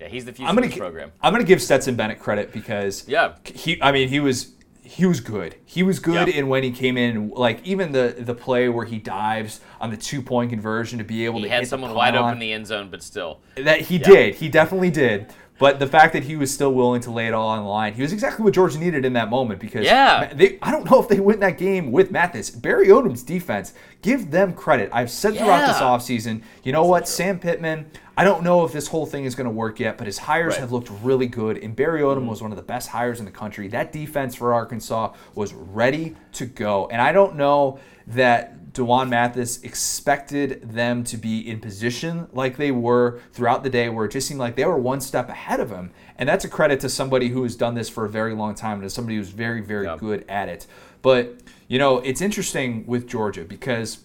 Yeah, he's the future
I'm
of
gonna
this
gi-
program.
I'm gonna give Stetson Bennett credit because
Yeah.
he I mean he was he was good. He was good
Yep.
in when he came in. Like even the the play where he dives on the two point conversion to be able
He
to
had
hit
someone wide open in the end zone, but still.
That he did. He definitely did. But the fact that he was still willing to lay it all on the line, he was exactly what Georgia needed in that moment because
Yeah.
They, I don't know if they win that game with Mathis. Barry Odom's defense, give them credit. I've said throughout this
Yeah.
offseason, you know what, Sam Pittman, I don't know if this whole thing is going to work yet, but his hires
Right. Mm-hmm.
have looked really good. And Barry Odom was one of the best hires in the country. That defense for Arkansas was ready to go. And I don't know that D'Wan Mathis expected them to be in position like they were throughout the day, where it just seemed like they were one step ahead of him. And that's a credit to somebody who has done this for a very long time and is somebody who's very, very
Yeah.
good at it. But, you know, it's interesting with Georgia because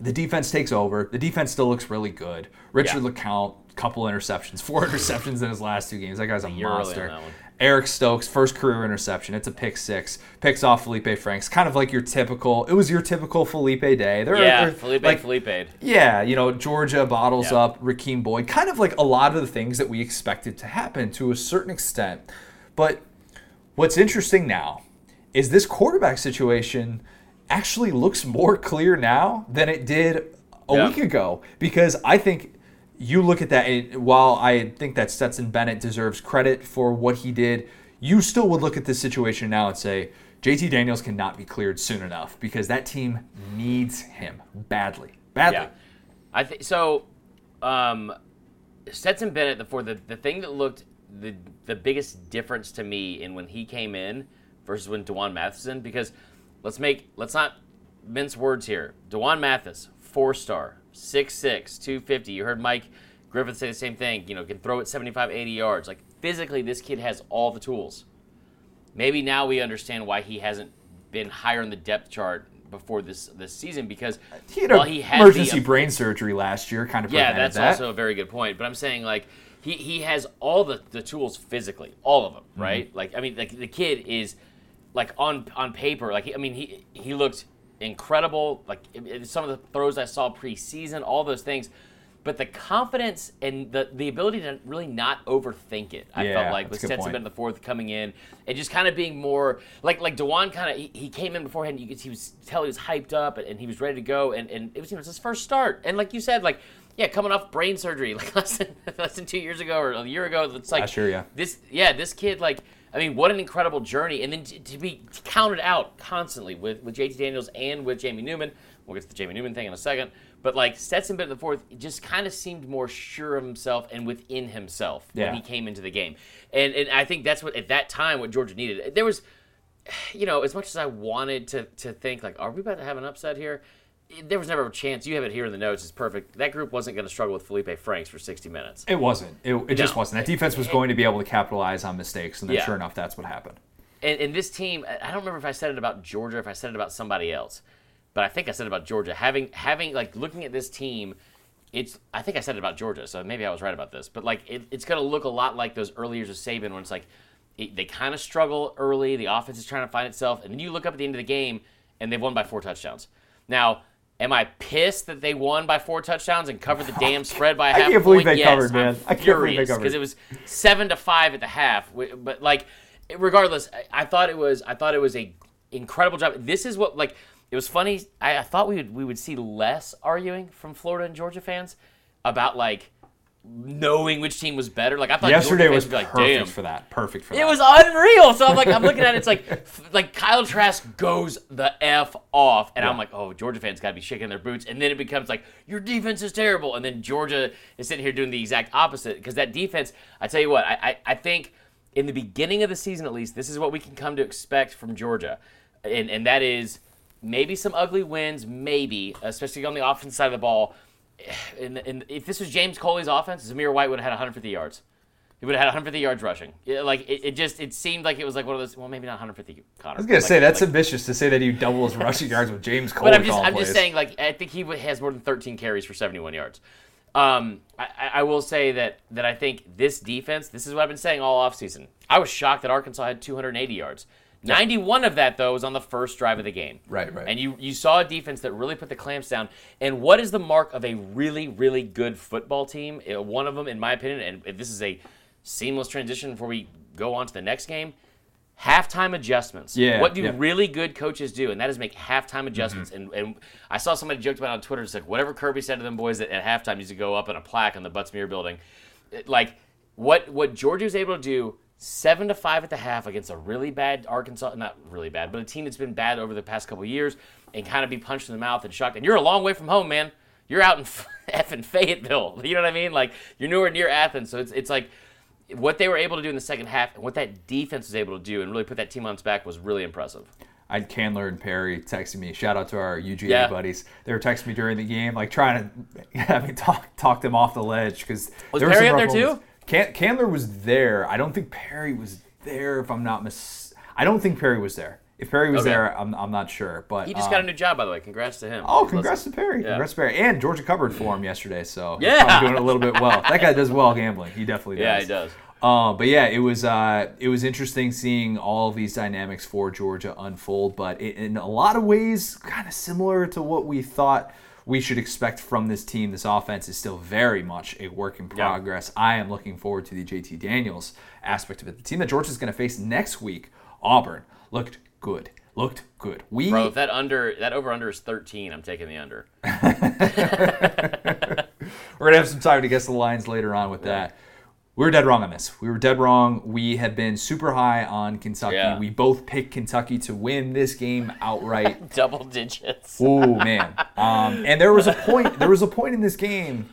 the defense takes over. The defense still looks really good. Richard
Yeah.
LeCounte, couple interceptions, four interceptions in his last two games. That guy's a
You're
monster. Eric Stokes, first career interception. It's a pick six. Picks off Felipe Franks. Kind of like your typical. It was your typical Felipe day. There are-
Yeah,
there-
Felipe
like,
Felipe.
yeah, you know, Georgia bottles
Yeah.
up Rakeem Boyd, kind of like a lot of the things that we expected to happen to a certain extent. But what's interesting now is this quarterback situation actually looks more clear now than it did a
Yeah.
week ago because I think you look at that and while I think that Stetson Bennett deserves credit for what he did, you still would look at this situation now and say JT Daniels cannot be cleared soon enough because that team needs him badly. Badly.
Yeah, I think so. Um, Stetson Bennett, the for the the thing that looked the the biggest difference to me in when he came in versus when D'Wan Matheson, because let's make let's not mince words here. D'Wan Mathis, four star, 6'6", 250. You heard Mike Griffith say the same thing. You know, can throw it 75, 80 yards. Like physically, this kid has all the tools. Maybe now we understand why he hasn't been higher in the depth chart before this this season because
He had
he had
emergency
the,
brain surgery last year, kind of
yeah, that's
that.
also a very good point. But I'm saying like he, he has all the, the tools physically, all of them,
Mm-hmm.
right? Like I mean, like the kid is like on on paper, like he, I mean he he looked incredible. Like it- it- some of the throws I saw preseason, all those things. But the confidence and the, the ability to really not overthink it, I
Yeah,
felt like with Stetson. Bennett the fourth coming in and just kind of being more like like D'Wan kind of he, he came in beforehand. You could he was tell he was hyped up and, and he was ready to go and, and it was you know, it was his first start and like you said like yeah coming off brain surgery like less than less than two years ago or a year ago it's like
Last year, yeah.
this yeah this kid like I mean what an incredible journey. And then to, to be counted out constantly with with JT Daniels and with Jamie Newman. We'll get to the Jamie Newman thing in a second. But like Stetson Bennett the fourth just kind of seemed more sure of himself and within himself
Yeah.
when he came into the game. And and I think that's what at that time what Georgia needed. There was you know, as much as I wanted to to think like, are we about to have an upset here? There was never a chance. You have it here in the notes. It's perfect. That group wasn't going to struggle with Felipe Franks for 60 minutes.
It wasn't. It, it just wasn't. That defense was going to be able to capitalize on mistakes, and then
Yeah.
sure enough, that's what happened.
And, and this team, I I don't remember if I said it about Georgia, if I said it about somebody else, but I think I said it about Georgia. Having having like looking at this team, it's I think I said it about Georgia, so maybe I was right about this. But like it, it's going to look a lot like those early years of Saban, when it's like it, they kind of struggle early. The offense is trying to find itself, and then you look up at the end of the game, and they've won by four touchdowns. Now. Am I pissed that they won by four touchdowns and covered the damn spread by a half I
can't believe
point?
they
yes,
covered,
I'm
man. I can't believe they covered.
because it was seven to five at the half. But like, regardless, I, I thought it was I thought it was a incredible job. This is what like it was funny. I, I thought we would we would see less arguing from Florida and Georgia fans about like knowing which team was better. Like I thought
Yesterday was
like,
perfect
damn.
for that. Perfect for that.
It was unreal. So I'm like, I'm looking at it. It's like, like Kyle Trask goes the f off, and I'm like, oh, Georgia fans got to be shaking their boots. And then it becomes like, your defense is terrible, and then Georgia is sitting here doing the exact opposite because that defense. I tell you what, I, I I think in the beginning of the season at least, this is what we can come to expect from Georgia, and and that is maybe some ugly wins, maybe especially on the offense side of the ball. And, and if this was James Coley's offense, Zamir White would have had 150 yards. He would have had 150 yards rushing. Yeah, like it, it just it seemed like it was like one of those. Well, maybe not 150. Connor.
I was gonna
like,
say that's
like,
ambitious to say that he doubles rushing yards with James Cole.
But I'm just I'm
plays.
just saying like I think he has more than 13 carries for 71 yards. Um, I, I- I will say that that I think this defense. This is what I've been saying all offseason. I was shocked that Arkansas had 280 yards. 91 of that though was on the first drive of the game.
Right, right.
And you you saw a defense that really put the clamps down. And what is the mark of a really really good football team? Uh, One of them, in my opinion, and this is a seamless transition before we go on to the next game. halftime adjustments.
Yeah,
What do
yeah.
really good coaches do? And that is make halftime
Mm-hmm.
adjustments. And, and I saw somebody joked about it on Twitter. It's like whatever Kirby said to them boys at, at halftime needs to go up in a plaque on the Butts-Mehre building. It- like what what Georgia was able to do seven to five at the half against a really bad Arkansas, not really bad, but a team that's been bad over the past couple years, and kind of be punched in the mouth and shocked. And you're a long way from home, man. You're out in effing Fayetteville. You know what I mean? Like you're nowhere near Athens, so it's it's like what they were able to do in the second half and what that defense was able to do and really put that team on its back was really impressive.
I had Candler and Perry texting me. Shout out to our UGA
Yeah.
buddies. They were texting me during the game, like trying to have me talk talk them off the ledge because
Was Perry up there too?
Can- Candler was there. I don't think Perry was there. If I'm not mis, I don't think Perry was there. If Perry was
Okay.
there, I'm, I'm not sure. But
He just
um,
got a new job, by the way. Congrats to him.
Oh, congrats to Perry.
Yeah.
Congrats to Perry. And Georgia covered for him yesterday, so
Yeah.
doing a little bit well. That guy does well gambling. He definitely does.
Yeah, he does.
Uh, but yeah, it was uh, it was interesting seeing all of these dynamics for Georgia unfold, but it, in a lot of ways, kind of similar to what we thought we should expect from this team. This offense is still very much a work in
Yeah.
progress. I am looking forward to the JT Daniels aspect of it. The team that Georgia's going to face next week, Auburn, looked good. Looked good. We
Bro, if that under that over under is 13, I'm taking the under.
We're gonna have some time to guess the lines later on with that. We were dead wrong on this. We were dead wrong. We have been super high on Kentucky.
Yeah.
We both picked Kentucky to win this game outright.
Double digits.
oh man! Um, and there was a point. There was a point in this game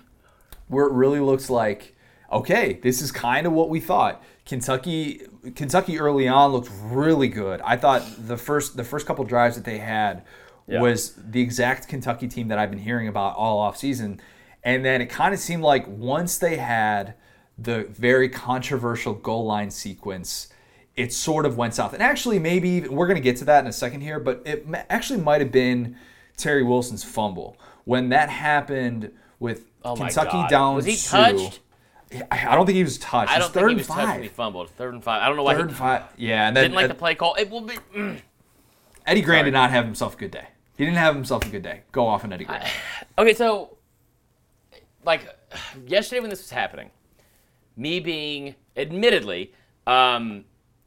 where it really looks like, okay, this is kind of what we thought. Kentucky, Kentucky early on looked really good. I thought the first the first couple drives that they had
Yeah.
was the exact Kentucky team that I've been hearing about all off season. And then it kind of seemed like once they had the very controversial goal line sequence, it sort of went south. And actually, maybe even, we're going to get to that in a second here, but it actually might have been Terry Wilson's fumble when that happened with
Oh
Kentucky
God.
down.
Was he
to-
touched?
I I don't think he was touched.
I don't
third
think he was touched when
five.
he fumbled. Third and five. I don't know why
Third
he
and five. Yeah, and then
didn't like
uh,
the play call. It will be. mm.
Eddie Grant
Sorry.
did not have himself a good day. He didn't have himself a good day. Go off on Eddie Grant.
Okay, so like yesterday when this was happening, me being admittedly, um,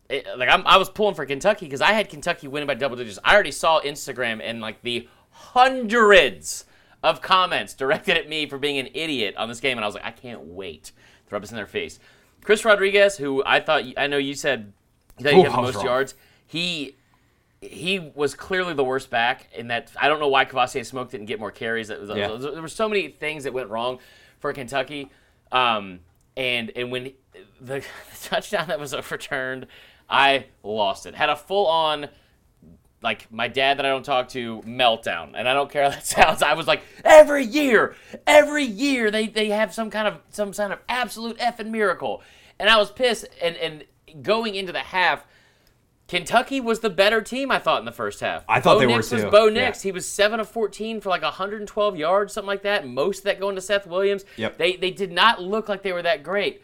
it- like I'm, I was pulling for Kentucky because I had Kentucky winning by double digits. I already saw Instagram and like the hundreds of comments directed at me for being an idiot on this game, and I was like, I can't wait to rub this in their face. Chris Rodriguez, who I thought I know you said you thought
Ooh,
you had the most
wrong.
yards, he he was clearly the worst back in that I don't know why Kavosiey Smoke didn't get more carries. Was-
Yeah.
There were so many things that went wrong for Kentucky. Um, and and when the, the touchdown that was overturned, I lost it. Had a full on like my dad that I don't talk to meltdown. And I don't care how that sounds. I was like, every year, every year they, they have some kind of some kind of absolute effing miracle. And I was pissed and and going into the half, Kentucky was the better team, I thought, in the first half.
I thought
Bo
they were
Nix was
too.
Bo
Yeah.
Nix. He was 7 of 14 for like 112 yards, something like that. Most of that going to Seth Williams.
Yep.
They, they did not look like they were that great.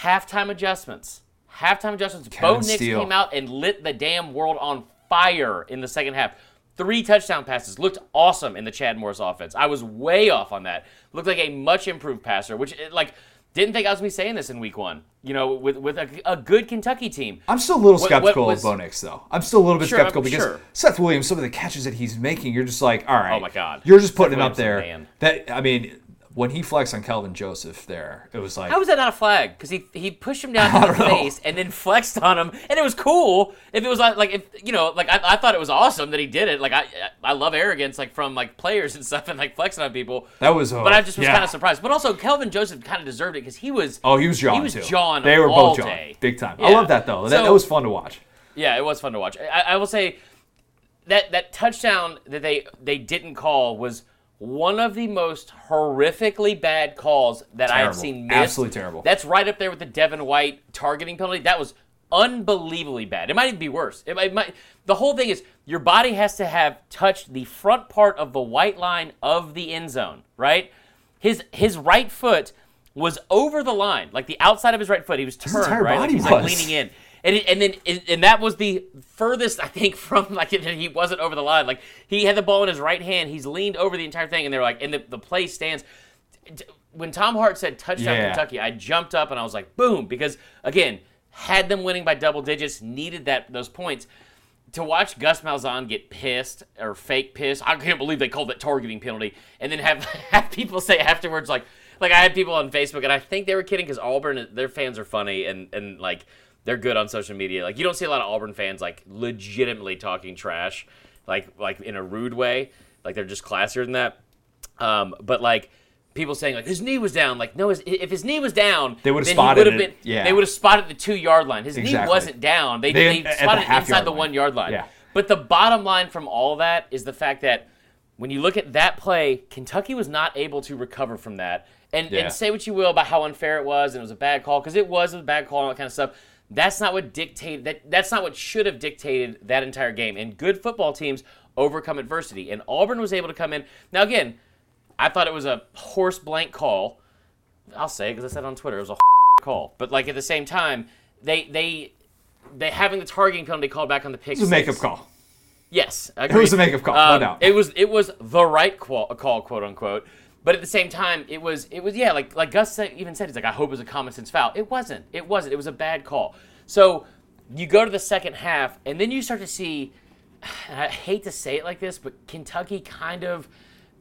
Halftime adjustments. Halftime adjustments. Bo
Kevin
Nix
Steele.
came out and lit the damn world on fire in the second half. Three touchdown passes. Looked awesome in the Chad Morris offense. I was way off on that. Looked like a much improved passer, which, like, didn't think I was going to be saying this in week one. You know, with, with a, a good Kentucky team.
I'm still a little
What- what
skeptical
was-
of Bo though. I'm still a little bit
Sure,
skeptical
I'm
because
sure.
Seth Williams, some of the catches that he's making, you're just like, all right.
Oh my God.
You're just putting
Seth
him up
Williams a
there.
man.
That I mean, when he flexed on Kelvin Joseph there, it was like,
How was that not a flag? Because he he pushed him down to the face and then flexed on him, and it was cool. If it was like, like if you know, like I, I thought it was awesome that he did it. Like I I love arrogance, like from like players and stuff, and like flexing on people.
that was. Uh,
But I just was
yeah.
kind of surprised. But also, Kelvin Joseph kind of deserved it because he was.
Oh, he was jawing
He was
too.
jawing
They were
all
both jawing,
day.
big time. I love that though. That, that was fun to watch.
Yeah, it was fun to watch. I, I will say that that touchdown that they they didn't call was one of the most horrifically bad calls that I have seen missed.
Absolutely terrible.
That's right up there with the Devin White targeting penalty. That was unbelievably bad. It might even be worse. It, might- it might. The whole thing is your body has to have touched the front part of the white line of the end zone, right? His his right foot was over the line, like the outside of his right foot. He was turned,
entire
right? Like he's like
was.
leaning in. And, it, and then and, and that was the furthest I think from like he wasn't over the line. Like he had the ball in his right hand. He's leaned over the entire thing, and they're like, and the, the play stands. When Tom Hart said touchdown
Yeah.
Kentucky, I jumped up and I was like, boom, because again, had them winning by double digits, needed that those points. To watch Gus Malzahn get pissed or fake pissed, I can't believe they called that targeting penalty, and then have have people say afterwards like, like I had people on Facebook, and I think they were kidding because Auburn, their fans are funny and and like they're good on social media. Like you don't see a lot of Auburn fans like legitimately talking trash, like like in a rude way. Like they're just classier than that. Um, but like people saying like his knee was down. Like no, his, if his knee was down,
They would've spotted it,
been.
yeah.
They would have spotted the two yard line. His knee wasn't down. They
They-
they,
the
spotted it inside the
line.
one yard line.
Yeah.
But the bottom line from all that is the fact that when you look at that play, Kentucky was not able to recover from that. And,
Yeah.
and say what you will about how unfair it was and it was a bad call because it was a bad call and all that kind of stuff. That's not what dictated that. That's not what should have dictated that entire game. And good football teams overcome adversity. And Auburn was able to come in. Now again, I thought it was a horse blank call. I'll say because I said on Twitter it was a call. But like at the same time, they they they having the targeting penalty called back on the pick.
It was a makeup call.
Yes, agreed.
It was a makeup call, no um, doubt.
It was it was the right call, quote unquote. But at the same time, it was it was yeah, like like Gus said, even said, he's like, I hope it was a common sense foul. It wasn't. It wasn't. It was a bad call. So you go to the second half, and then you start to see. I hate to say it like this, but Kentucky kind of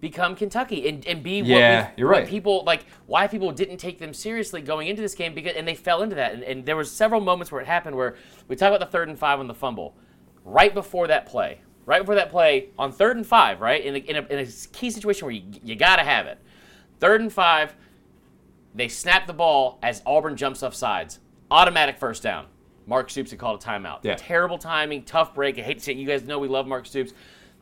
become Kentucky and, and be
Yeah,
what,
you're
what
right.
people like why people didn't take them seriously going into this game because and they fell into that and, and there was several moments where it happened where we talk about the third and five on the fumble right before that play right before that play on third and five right in a, in a, in a key situation where you, you got to have it. Third and five they snap the ball as auburn jumps off sides. Automatic first down. Mark stoops had called a timeout.
Yeah.
terrible timing tough break. I hate to say it, you guys know we love mark stoops.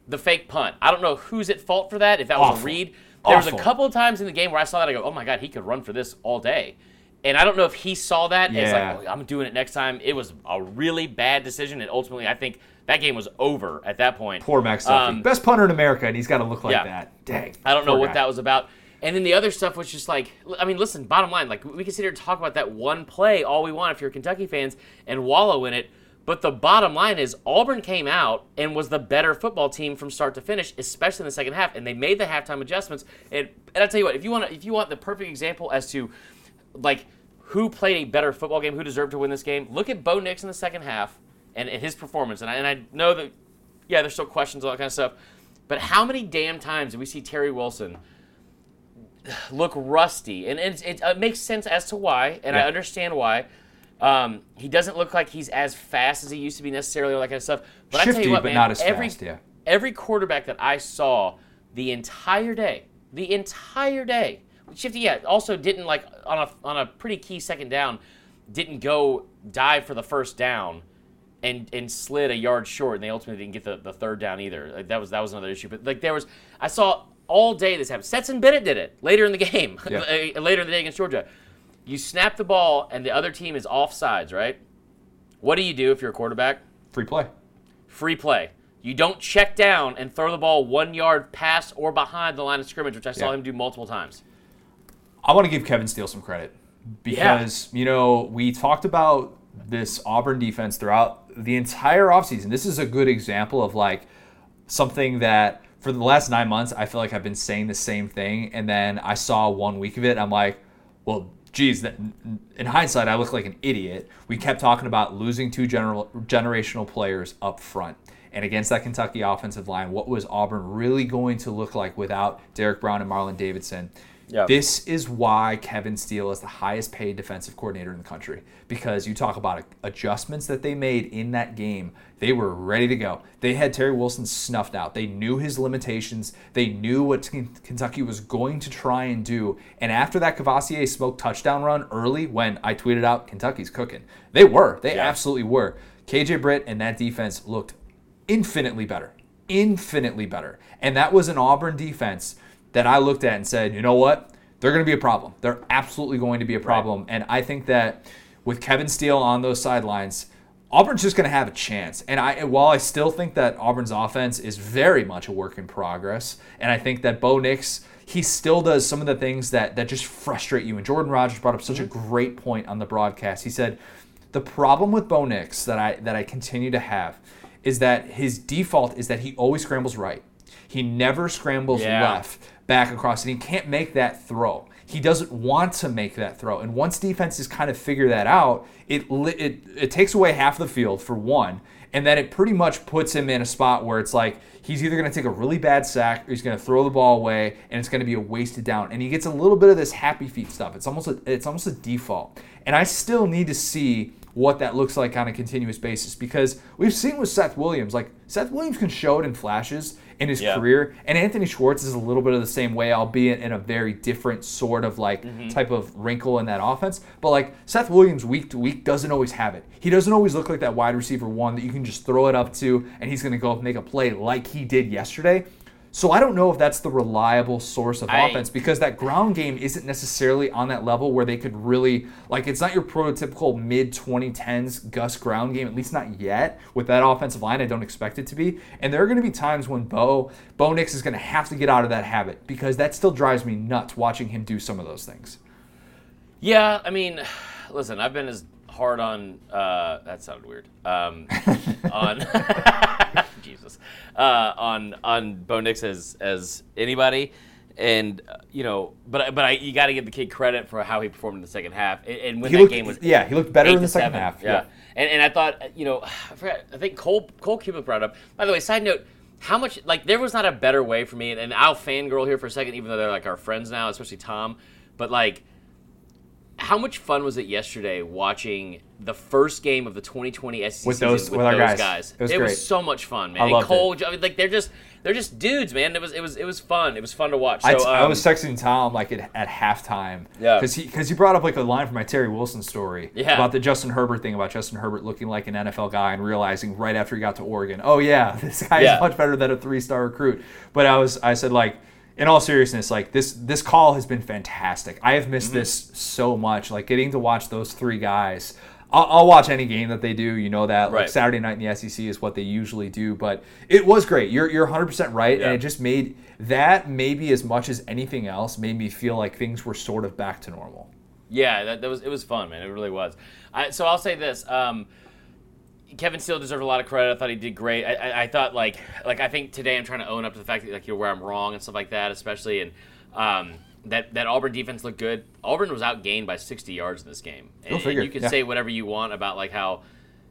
The fake punt. I don't know who's at fault for that if that was a read. There was a couple of times in the game where i saw that i go oh my god he could run for this all day. And i don't know if he saw that
Yeah.
like oh, i'm doing it next time. It was a really bad decision and ultimately i think that game was over at that point
Poor Max Duffy.
Um,
Best punter in America, and he's got to look like
yeah.
that. Dang.
I don't know what
guy.
that was about. And then the other stuff was just like, I mean, listen, bottom line, like we can sit here and talk about that one play all we want if you're Kentucky fans and wallow in it. But the bottom line is Auburn came out and was the better football team from start to finish, especially in the second half. And they made the halftime adjustments. And, and I tell you what, if you want if you want the perfect example as to like who played a better football game, who deserved to win this game, look at Bo Nix in the second half and, and his performance. And I, and I know that, yeah, there's still questions, all that kind of stuff. But how many damn times do we see Terry Wilson look rusty? And it's, it, it makes sense as to why, and I understand why. Um, he doesn't look like he's as fast as he used to be necessarily, all that kind of stuff. But I tell
Shifty,
you what,
but not as
every,
fast, yeah.
every quarterback that I saw the entire day, the entire day, Shifty, yeah, also didn't like on a on a pretty key second down, didn't go dive for the first down, and and slid a yard short, and they ultimately didn't get the, the third down either. Like, that was that was another issue. But like there was, I saw all day this happen. Stetson Bennett did it later in the game,
Yeah.
later in the day against Georgia. You snap the ball, and the other team is off sides, right? What do you do if you're a quarterback?
Free play.
free play. You don't check down and throw the ball one yard past or behind the line of scrimmage, which I saw
Yeah.
him do multiple times.
I want to give Kevin Steele some credit because you know we talked about this Auburn defense throughout the entire offseason. This is a good example of like something that for the last nine months I feel like I've been saying the same thing, and then I saw one week of it. I'm like, well, geez, that, in hindsight, I look like an idiot. We kept talking about losing two general, generational players up front. And against that Kentucky offensive line, what was Auburn really going to look like without Derrick Brown and Marlon Davidson?
Yeah.
This is why Kevin Steele is the highest paid defensive coordinator in the country. Because you talk about adjustments that they made in that game, they were ready to go. They had Terry Wilson snuffed out. They knew his limitations. They knew what Kentucky was going to try and do. And after that Kavosiey smoke touchdown run early, when I tweeted out Kentucky's cooking, they were. They
Yeah.
absolutely were. KJ Britt and that defense looked infinitely better. Infinitely better. And that was an Auburn defense that I looked at and said, you know what? They're going to be a problem. They're absolutely going to be a problem. And I think that with Kevin Steele on those sidelines, Auburn's just going to have a chance. And I, while I still think that Auburn's offense is very much a work in progress, and I think that Bo Nix, he still does some of the things that that just frustrate you. And Jordan Rodgers brought up such a mm-hmm. great point on the broadcast. He said, the problem with Bo Nix that I that I continue to have is that his default is that he always scrambles right. He never scrambles
Yeah.
left. Back across, and he can't make that throw. He doesn't want to make that throw. And once defenses kind of figure that out, it it it takes away half the field for one, and then it pretty much puts him in a spot where it's like he's either going to take a really bad sack or he's going to throw the ball away and it's going to be a wasted down. And he gets a little bit of this happy feet stuff. It's almost a, it's almost a default. And I still need to see what that looks like on a continuous basis because we've seen with Seth Williams, like Seth Williams can show it in flashes in his
Yeah.
career, and Anthony Schwartz is a little bit of the same way, albeit in a very different sort of like
Mm-hmm.
type of wrinkle in that offense. But like Seth Williams, week to week, doesn't always have it. He doesn't always look like that wide receiver one that you can just throw it up to, and he's going to go make a play like he did yesterday. So I don't know if that's the reliable source of
I-
offense because that ground game isn't necessarily on that level where they could really like it's not your prototypical mid 2010s Gus ground game at least not yet with that offensive line I don't expect it to be and there are going to be times when Bo Bo Nix is going to have to get out of that habit because that still drives me nuts watching him do some of those things.
Yeah, I mean, listen, I've been as hard on. Uh, that sounded weird. Um, on uh, on on Bo Nix as as anybody, and uh, you know, but but I, you got to give the kid credit for how he performed in the second half, and, and when
He
that
looked
game was
yeah, he looked better in the second
seven.
half.
Yeah. And, and I thought, uh, you know, I forgot. I think Cole Cole Cubelic brought up. By the way, side note, how much like there was not a better way for me, and I'll fangirl here for a second, even though they're like our friends now, especially Tom. But like, how much fun was it yesterday watching the first game of the 2020 SEC
With those-
with,
with our
those
guys. It was great.
was so much fun, man.
I
and Cole, I mean, like they're just they're just dudes, man. It was it was it was fun. It was fun to watch. So
I, t- I
um,
was texting Tom like at, at halftime.
Yeah.
Because he because he brought up like a line from my Terry Wilson story
Yeah.
about the Justin Herbert thing about Justin Herbert looking like an NFL guy and realizing right after he got to Oregon, oh yeah, this guy
Yeah.
is much better than a three star recruit. But I was I said like. In all seriousness, like this, this call has been fantastic. I have
Mm-hmm.
missed this so much. Like getting to watch those three guys. I'll, I'll watch any game that they do. You know that. Like Saturday night in the SEC is what they usually do. But it was great. You're you're 100 percent right,
Yeah.
and it just made that maybe as much as anything else made me feel like things were sort of back to normal.
Yeah, that, that was it was fun, man. It really was. I, so I'll say this: um, Kevin Steele deserved a lot of credit. I thought he did great. I, I, I thought like like I think today I'm trying to own up to the fact that like you're where I'm wrong and stuff like that, especially and um, that that Auburn defense looked good. Auburn was outgained by 60 yards in this game, and, and
figure,
you can
yeah.
say whatever you want about like how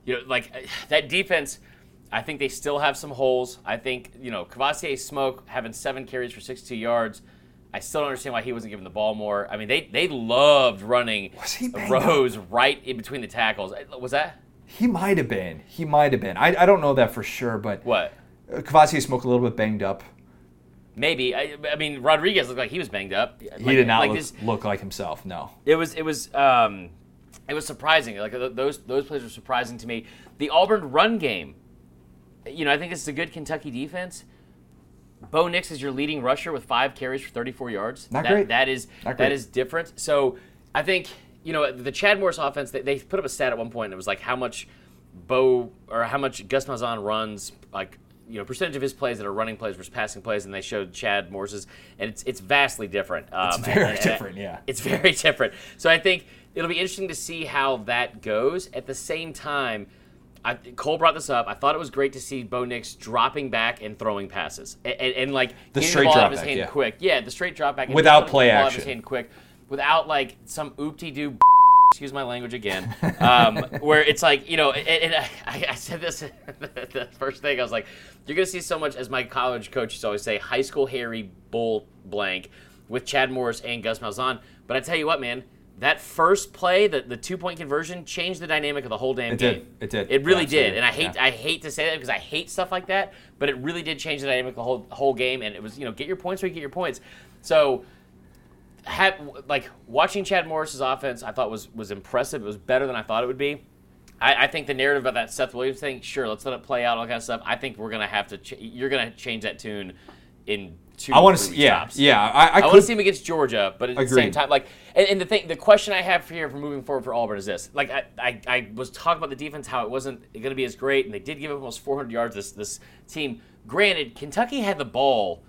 you know like that defense. I think they still have some holes. I think you know Kavosiey Smoke having seven carries for 62 yards. I still don't understand why he wasn't given the ball more. I mean, they they loved running
banged
rows right in between the tackles. Was that
He might have been. He might have been. I, I don't know that for sure, but
what?
Kavosiey smoked a little bit banged up.
Maybe. I, I mean, Rodriguez looked like he was banged up.
He did not
like
look,
this-
look like himself. No.
It was it was um, it was surprising. Like those those plays were surprising to me. The Auburn run game. You know, I think it's a good Kentucky defense. Bo Nix is your leading rusher with five carries for 34 yards.
Not
that,
great.
That is
great.
is different. So I think you know the Chad Morris offense. They, they put up a stat at one point. It was like how much Bo or how much Gus Malzahn runs like you know percentage of his plays that are running plays versus passing plays, and they showed Chad Morris's, and it's it's vastly different. Um,
It's very
and- and-
different, yeah.
it's very different. So I think it'll be interesting to see how that goes. At the same time, I, Cole brought this up. I thought it was great to see Bo Nix dropping back and throwing passes, and, and, and, like
The
getting
straight
the ball out
drop
of his
back,
hand
yeah.
quick. Yeah, the straight drop back
Without play
getting the ball out of his
action.
hand quick, without like some oopty doo. Excuse my language again. Um, where it's like you know, and, and I, I said this the first thing. I was like, you're gonna see so much, as my college coach used to always say, high school Harry bull blank with Chad Morris and Gus Malzahn. But I tell you what, man, that first play, the, the two point conversion, changed the dynamic of the whole damn
It
game.
did. It did.
It really
Absolutely.
did. And I hate
Yeah.
I hate to say that because I hate stuff like that. But it really did change the dynamic of the whole whole game. And it was you know get your points where you get your points. So. Have, like watching Chad Morris's offense, I thought was was impressive. It was better than I thought it would be. I, I think the narrative about that Seth Williams thing, sure, let's let it play out, all that kind of stuff. I think we're gonna have to. Ch- you're gonna change that tune in two.
I want to see. Yeah.
tops.
Yeah. I, I,
I want to see him against Georgia, but at the same time, like, and, and the thing, the question I have here for moving forward for Auburn is this: like, I, I, I was talking about the defense, how it wasn't going to be as great, and they did give up almost 400 yards. This this team. Granted, Kentucky had the ball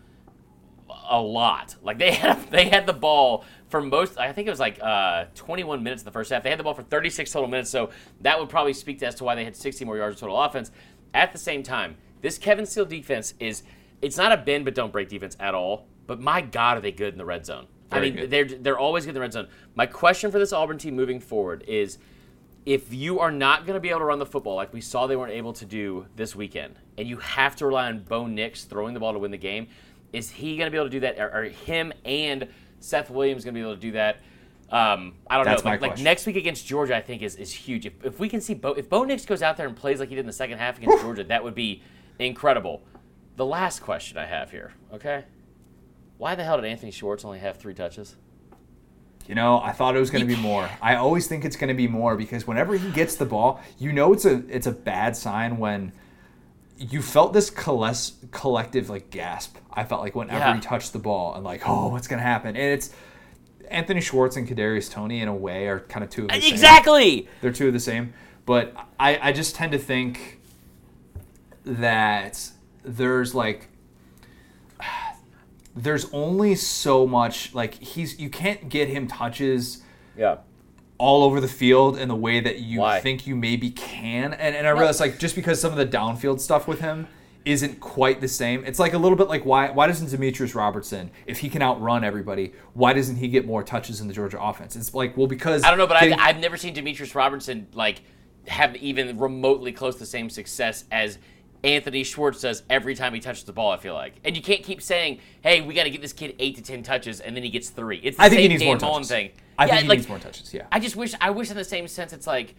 a lot. Like they had they had the ball for most. I think it was like uh, 21 minutes in the first half. They had the ball for 36 total minutes. So that would probably speak to as to why they had 60 more yards of total offense. At the same time, this Kevin Steele defense is it's not a bend but don't break defense at all. But my God, are they good in the red zone? I mean,
good.
they're they're always good in the red zone. My question for this Auburn team moving forward is, if you are not going to be able to run the football like we saw they weren't able to do this weekend, and you have to rely on Bo Nix throwing the ball to win the game, is he going to be able to do that? Are, are him and Seth Williams going to be able to do that? Um, I don't
That's
know.
my
Like, like next week against Georgia, I think is, is huge. If, if we can see Bo, if Bo Nix goes out there and plays like he did in the second half against Georgia, that would be incredible. The last question I have here, okay? Why the hell did Anthony Schwartz only have three touches?
You know, I thought it was going to be more. I always think it's going to be more because whenever he gets the ball, you know it's a it's a bad sign when you felt this colles- collective like gasp. I felt like whenever
Yeah.
he touched the ball and like, oh, what's going to happen? And it's Anthony Schwartz and Kadarius Toney in a way are kind of two of the same.
Exactly.
They're two of the same. But I, I just tend to think that there's like there's only so much like he's you can't get him touches
Yeah.
All over the field in the way that you
Why?
think you maybe can. And, and I realize like just because some of the downfield stuff with him isn't quite the same. It's like a little bit like why why doesn't Demetrius Robertson, if he can outrun everybody, why doesn't he get more touches in the Georgia offense? It's like well because
I don't know, but
getting-
I've, I've never seen Demetrius Robertson like have even remotely close to the same success as Anthony Schwartz does every time he touches the ball. I feel like, and you can't keep saying, "Hey, we got to get this kid eight to ten touches," and then he gets three. It's the
I think
same
he needs
Dan Mullen thing.
I
Yeah,
think he
like,
needs more touches. Yeah.
I just wish I wish in the same sense it's like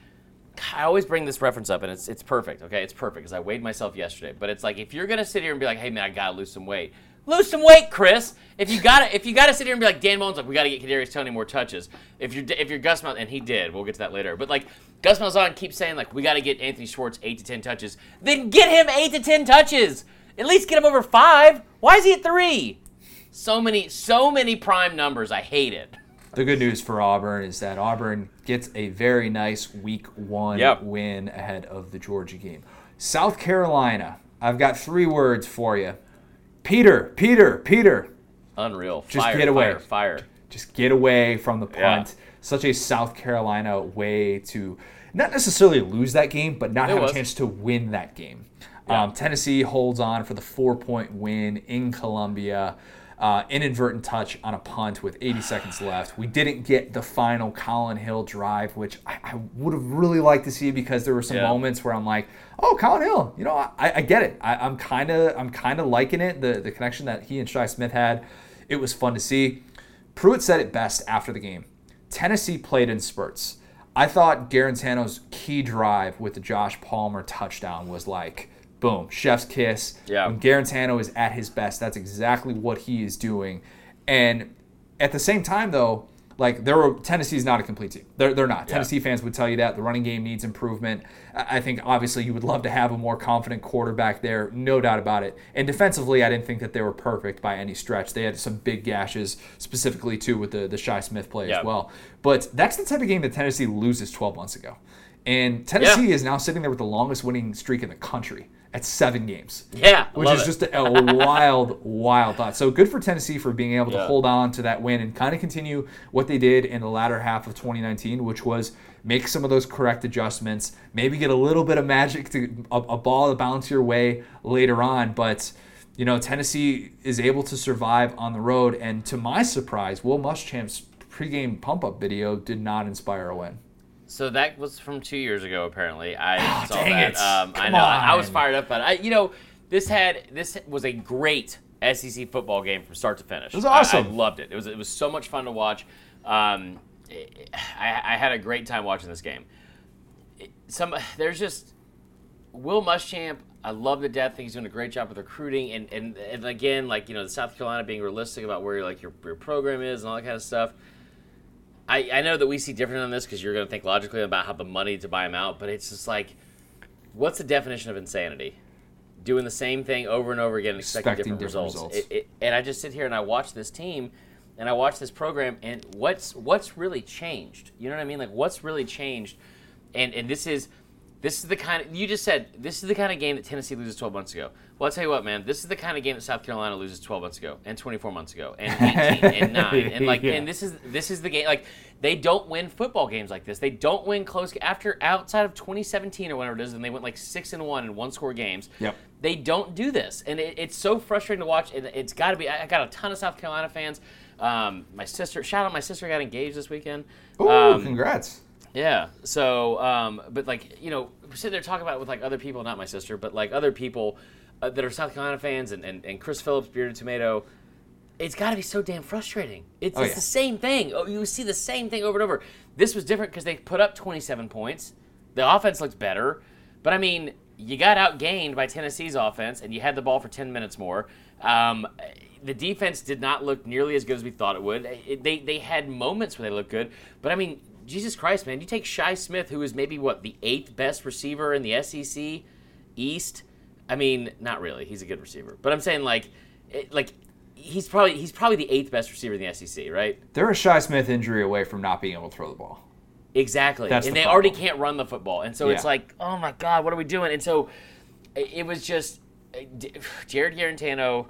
I always bring this reference up and it's it's perfect. Okay, it's perfect because I weighed myself yesterday. But it's like if you're gonna sit here and be like, hey man, I gotta lose some weight. Lose some weight, Chris. If you gotta if you gotta sit here and be like Dan Mullen's like we gotta get Kadarius Toney more touches. If you're if you're Gus Malzahn and he did, we'll get to that later. But like Gus Malzahn keeps saying like we gotta get Anthony Schwartz eight to ten touches. Then get him eight to ten touches. At least get him over five. Why is he at three? So many so many prime numbers. I hate it.
The good news for Auburn is that Auburn gets a very nice week one
Yep.
win ahead of the Georgia game. South Carolina, I've got three words for you. Peter, Peter, Peter.
Unreal.
Just
fire,
get away.
Fire, fire.
Just get away from the
Yeah.
punt. Such a South Carolina way to not necessarily lose that game, but not
It
have
was.
a chance to win that game.
Yeah.
Um, Tennessee holds on for the four point win in Columbia. Uh, inadvertent touch on a punt with 80 seconds left. We didn't get the final Collin Hill drive, which I, I would have really liked to see because there were some
Yeah.
moments where I'm like, "Oh, Collin Hill, you know, I, I get it. I, I'm kind of, I'm kind of liking it. The the connection that he and Shi Smith had, it was fun to see." Pruitt said it best after the game. Tennessee played in spurts. I thought Guarantano's key drive with the Josh Palmer touchdown was like, boom, chef's kiss.
Yeah.
When Guarantano is at his best, that's exactly what he is doing. And at the same time, though, like there were Tennessee's not a complete team. They're, they're not. Tennessee fans would tell you that the running game needs improvement. I I think obviously you would love to have a more confident quarterback there, no doubt about it. And defensively, I didn't think that they were perfect by any stretch. They had some big gashes, specifically too with the the Shi Smith play
Yeah.
as well. But that's the type of game that Tennessee loses 12 months ago. And Tennessee
Yeah.
is now sitting there with the longest winning streak in the country at seven games
Yeah,
which is
it.
just a, a wild, wild thought. So good for Tennessee for being able to hold on to that win and kind of continue what they did in the latter half of 2019, which was make some of those correct adjustments, maybe get a little bit of magic to a, a ball to bounce your way later on, but. You know, Tennessee is able to survive on the road, and to my surprise, Will Muschamp's pregame pump-up video did not inspire a win.
So that was from two years ago. Apparently, I saw
Oh, dang
that.
it.
Um, I know. I, I was fired up, but I, you know, this had this was a great SEC football game from start to finish. It
was awesome.
I, I loved it. It was it was so much fun to watch. Um, I, I had a great time watching this game. Some there's just Will Muschamp. I love the depth. I think he's doing a great job with recruiting, and, and and again, like you know, the South Carolina being realistic about where like your, your program is and all that kind of stuff. I, I know that we see different on this because you're going to think logically about how the money to buy him out, but it's just like, what's the definition of insanity? Doing the same thing over and over again, and expecting,
Expecting
different,
different
results.
results.
It, it, and I just sit here and I watch this team, and I watch this program, and what's what's really changed? You know what I mean? Like what's really changed? And and this is This is the kind of you just said. This is the kind of game that Tennessee loses 12 months ago. Well, I'll tell you what, man. This is the kind of game that South Carolina loses 12 months ago, and 24 months ago, and 18, and nine, and like,
Yeah.
and this is this is the game. Like, they don't win football games like this. They don't win close after outside of 2017 or whatever it is, and they went like six and one in one score games.
Yep.
They don't do this, and it, it's so frustrating to watch. And it's got to be. I I got a ton of South Carolina fans. Um, my sister, shout out, my sister got engaged this weekend.
Ooh,
Um,
congrats.
Yeah. So, um, but like, you know, sitting there talking about it with like other people, not my sister, but like other people uh, that are South Carolina fans and, and, and Chris Phillips, Bearded Tomato. It's got to be so damn frustrating. It's,
Oh,
it's
yeah.
the same thing. Oh, you see the same thing over and over. This was different because they put up 27 points. The offense looked better. But I mean, you got outgained by Tennessee's offense and you had the ball for 10 minutes more. Um, the defense did not look nearly as good as we thought it would. It- they, they had moments where they looked good. But I mean, Jesus Christ, man, you take Shi Smith, who is maybe, what, the eighth best receiver in the SEC East? I mean, not really. He's a good receiver. But I'm saying, like, it, like, he's probably he's probably the eighth best receiver in the SEC, right?
They're a Shi Smith injury away from not being able to throw the ball.
Exactly.
That's
and
the
they already can't run the football. And so it's like, oh my God, what are we doing? And so it it was just uh, Jarrett Guarantano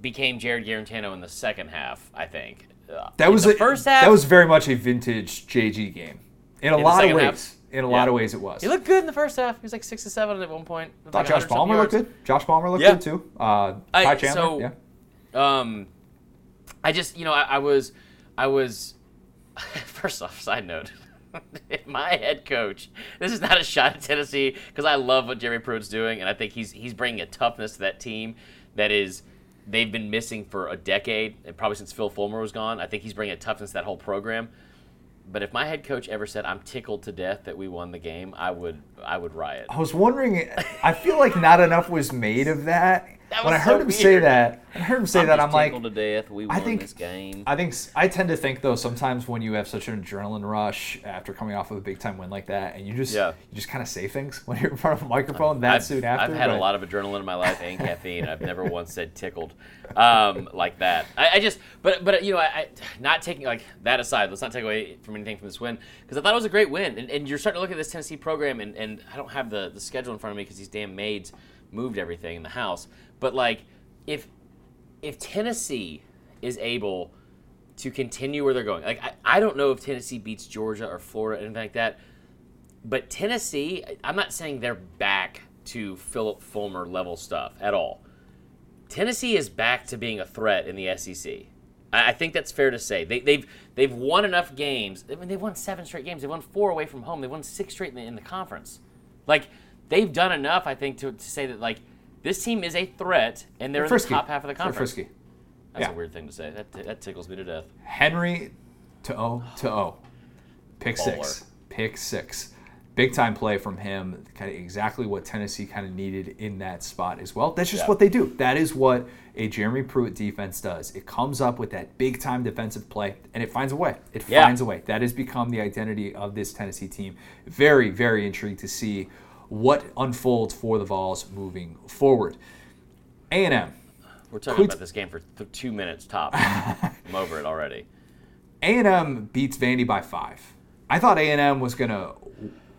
became Jarrett Guarantano in the second half, I think.
That was
the
a,
first half.
That was very much a vintage JG game. In a
the
lot of ways.
half?
In a
Yeah.
lot of ways, it was.
he looked good in the first half. He was like six to seven at one point.
I thought Josh Palmer looked good. Josh Palmer looked
Yeah.
good too. Uh,
I-
Ty Chandler,
so-
yeah.
Um, I just, you know, I, I was, I was. First off, side note, my head coach. This is not a shot at Tennessee because I love what Jerry Pruitt's doing, and I think he's he's bringing a toughness to that team that is they've been missing for a decade, and probably since Phil Fulmer was gone. I think he's bringing a toughness to that whole program. But if my head coach ever said I'm tickled to death that we won the game, I would I would riot.
I was wondering. I feel like not enough was made of that.
That
when I heard
so
him say that, I heard him say that. I'm like,
to death. We
I think-
this game.
I think I tend to think though sometimes when you have such an adrenaline rush after coming off of a big time win like that, and you just
Yeah.
you just kind of say things when you're in front of a microphone that
I've,
soon after.
I've had a lot of adrenaline in my life and caffeine. I've never once said tickled um, like that. I, I just, but but you know, I, I not taking like that aside. Let's not take away from anything from this win because I thought it was a great win. And, and you're starting to look at this Tennessee program, and, and I don't have the the schedule in front of me because these damn maids moved everything in the house. But like, if if Tennessee is able to continue where they're going, like I, I don't know if Tennessee beats Georgia or Florida or anything like that. But Tennessee, I'm not saying they're back to Philip Fulmer level stuff at all. Tennessee is back to being a threat in the SEC. I, think that's fair to say. They, they've they've won enough games. I mean, they've won seven straight games. They've won four away from home. They've won six straight in the, in the conference. Like they've done enough, I think, to, to say that like this team is a threat and they're, in the top half of the
They're
conference.
frisky.
That's
Yeah.
a weird thing to say. That, that tickles me to death.
Henry to O to O. Pick six. Pick six. Big time play from him. Kind of exactly what Tennessee kind of needed in that spot as well. That's just
Yeah.
what they do. That is what a Jeremy Pruitt defense does. It comes up with that big time defensive play and it finds a way. It
Yeah.
finds a way. That has become the identity of this Tennessee team. Very, very intrigued to see what unfolds for the Vols moving forward. A&M.
We're talking about this game for th- two minutes top. I'm over it already.
A&M beats Vandy by five. I thought A&M was going to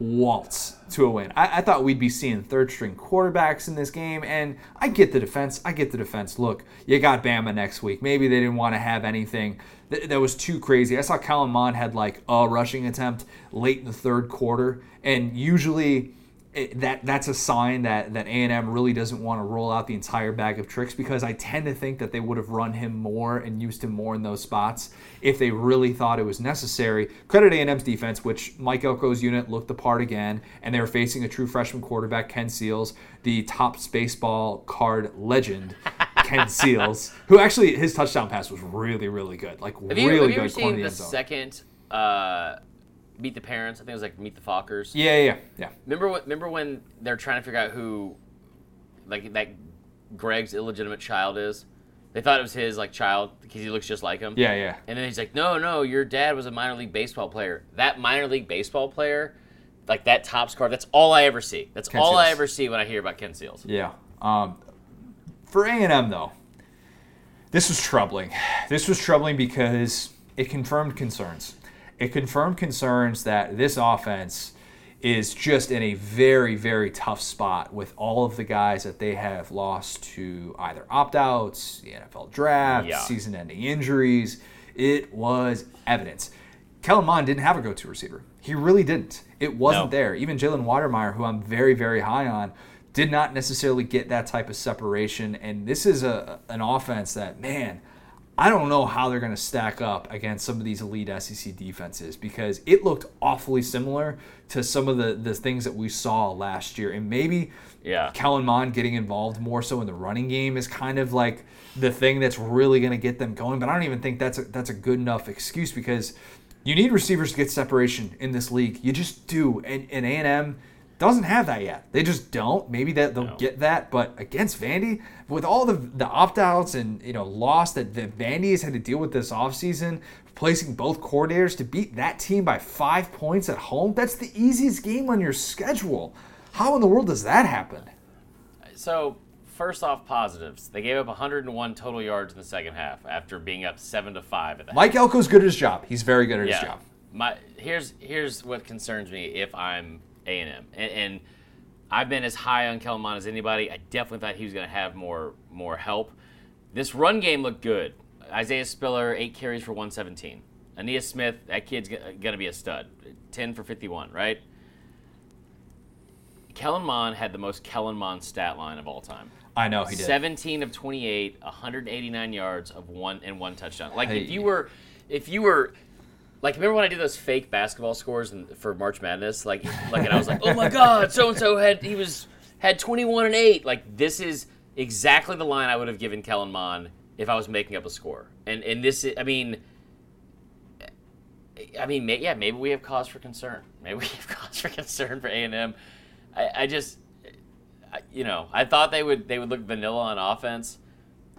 waltz to a win. I, I thought we'd be seeing third string quarterbacks in this game, and I get the defense. I get the defense. Look, you got Bama next week. Maybe they didn't want to have anything that, that was too crazy. I saw Kellen Mond had like a rushing attempt late in the third quarter, and usually it, that that's a sign that that A&M really doesn't want to roll out the entire bag of tricks because I tend to think that they would have run him more and used him more in those spots if they really thought it was necessary. Credit A&M's defense, which Mike Elko's unit looked the part again, and they were facing a true freshman quarterback, Ken Seals, the top Spaceball card legend. Ken Seals, who actually his touchdown pass was really, really good, like
Have you,
really
have you
good
ever seen
the
the second uh, Meet the Parents? I think it was like Meet the Fockers.
yeah, yeah, yeah.
Remember when? Remember when they're trying to figure out who, like that, Greg's illegitimate child is? They thought it was his like child because he looks just like him.
Yeah, yeah.
And then he's like, "No, no, your dad was a minor league baseball player. That minor league baseball player, like that Topps card. That's all I ever see. That's
Ken
all I ever see when I hear about Ken Seals.
Yeah. Um, for A and M though, this was troubling. This was troubling because it confirmed concerns. It confirmed concerns that this offense is just in a very, very tough spot with all of the guys that they have lost to either opt outs, the NFL draft,
Yeah.
season ending injuries. It was evidence. Kellen Mond didn't have a go to receiver. He really didn't. It wasn't
No.
there. Even Jalen Wydermyer, who I'm very, very high on, did not necessarily get that type of separation. And this is a an offense that, man, I don't know how they're going to stack up against some of these elite SEC defenses because it looked awfully similar to some of the, the things that we saw last year. And maybe
Yeah.
Kellen Mond getting involved more so in the running game is kind of like the thing that's really going to get them going. But I don't even think that's a, that's a good enough excuse because you need receivers to get separation in this league. You just do. And, and A&M doesn't have that yet. They just don't. Maybe that they'll
No.
get that, but against Vandy, with all the the opt outs and you know loss that, that Vandy has had to deal with this offseason, placing both coordinators to beat that team by five points at home, that's the easiest game on your schedule. How in the world does that happen?
So first off, positives. They gave up 101 total yards in the second half after being up seven to five at the
Mike Elko's good at his job. He's very good at his job.
My here's here's what concerns me if I'm A and M, and I've been as high on Kellen Mond as anybody. I definitely thought he was going to have more more help. This run game looked good. Isaiah Spiller, eight carries for 117. Ainias Smith, that kid's going to be a stud. 10 for 51, right? Kellen Mond had the most Kellen Mond stat line of all time.
I know he did.
17 of 28, 189 yards of one and one touchdown. Like
Hey.
if you were, if you were, like remember when I did those fake basketball scores in, for March Madness? Like, like and I was like, oh my god, so and so had he was had 21 and eight. Like this is exactly the line I would have given Kellen Mond if I was making up a score. And and this, I mean. I mean, may, yeah, maybe we have cause for concern. Maybe we have cause for concern for A and M. I, I just, I- you know, I thought they would they would look vanilla on offense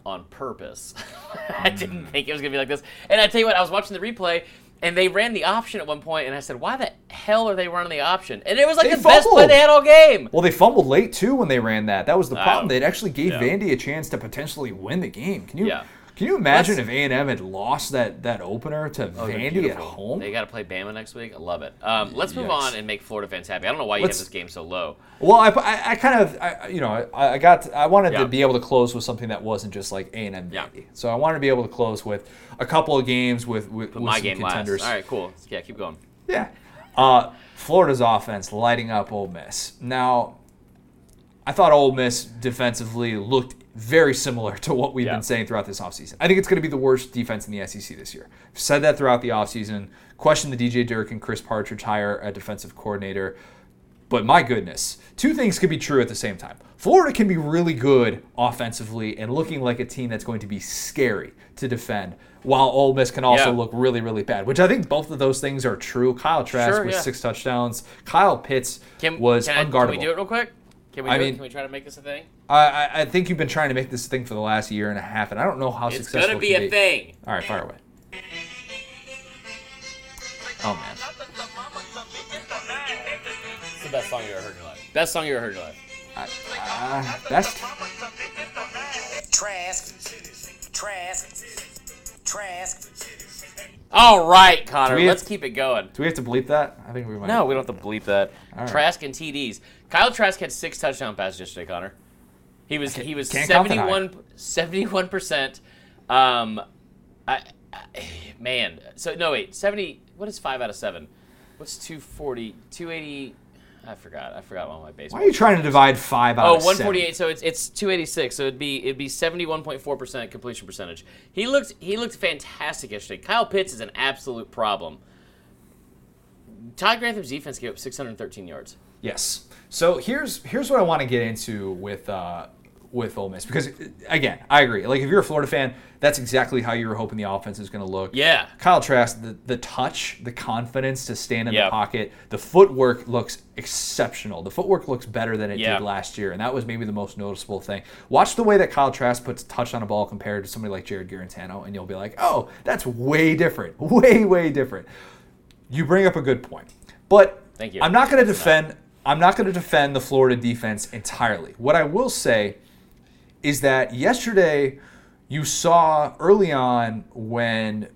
on purpose. I didn't mm. think it was gonna be like this. And I tell you what, I was watching the replay. And they ran the option at one point, and I said, "Why the hell are they running the option?" And it was like
They
the best play they had all game.
Well, they fumbled late too when they ran that. That was the problem.
Oh.
They actually gave
Yeah.
Vandy a chance to potentially win the game. Can you
Yeah.
Can you imagine
Let's-
if A and M had lost that that opener to
Oh,
Vandy at home?
They got to play Bama next week. I love it. Um, let's move on and make Florida fans happy. I don't know why you
Let's-
have this game so low.
Well, I, I, I kind of, I, you know, I, I got, I wanted
Yeah.
to be able to close with something that wasn't just like A and M
Yeah.
So I wanted to be able to close with a couple of games with with, with
My
some
game
contenders.
last. All right, cool. Yeah, keep going.
Yeah. Uh, Florida's offense lighting up Ole Miss. Now, I thought Ole Miss defensively looked very similar to what we've
Yeah.
been saying throughout this offseason. I think it's going to be the worst defense in the SEC this year. I've said that throughout the offseason. Question the DJ Durkin and Chris Partridge hire a defensive coordinator. But my goodness, two things could be true at the same time. Florida can be really good offensively and looking like a team that's going to be scary to defend, while Ole Miss can also
Yeah.
look really, really bad. Which I think both of those things are true. Kyle Trask
Sure,
with
yeah.
six touchdowns. Kyle Pitts
Can,
was
can I-
unguardable.
Can we do it real quick? Can we?
I
do
mean-
Can we try to make this a thing?
I, I, I think you've been trying to make this thing for the last year and a half, and I don't know how
It's
successful.
gonna
it
be
can
a thing.
All right, fire away. Oh man,
It's the best song you ever heard in your life. Best song you ever heard in your life.
uh, best.
Trask. Trask. Trask.
All right, Connor.
Do we have-
Let's keep it going.
Do we have to bleep that? I think we might.
No, we don't have to bleep that.
All right.
Trask and TDs. Kyle Trask had six touchdown passes yesterday, Connor. He was he was
can't count that high.
71 percent. Um, I, I man. So no wait, seventy. What is five out of seven? What's 240? 280. I forgot. I forgot all my baseball.
Why are you trying to divide five out
Oh,
of seven?
148. So it's it's 286. So it'd be it'd be 71.4 percent completion percentage. He looked he looked fantastic yesterday. Kyle Pitts is an absolute problem. Todd Grantham's defense gave up 613 yards.
Yes. So here's here's what I want to get into with uh, with Ole Miss because again, I agree. Like if you're a Florida fan, that's exactly how you were hoping the offense is going to look.
Yeah.
Kyle Trask, the, the touch, the confidence to stand in
Yeah.
the pocket, the footwork looks exceptional. The footwork looks better than it
Yeah.
did last year, and that was maybe the most noticeable thing. Watch the way that Kyle Trask puts touch on a ball compared to somebody like Jarrett Guarantano, and you'll be like, oh, that's way different, way way different. You bring up a good point, but
Thank you.
I'm not going to defend. I'm not going to defend the Florida defense entirely. What I will say is that yesterday you saw early on when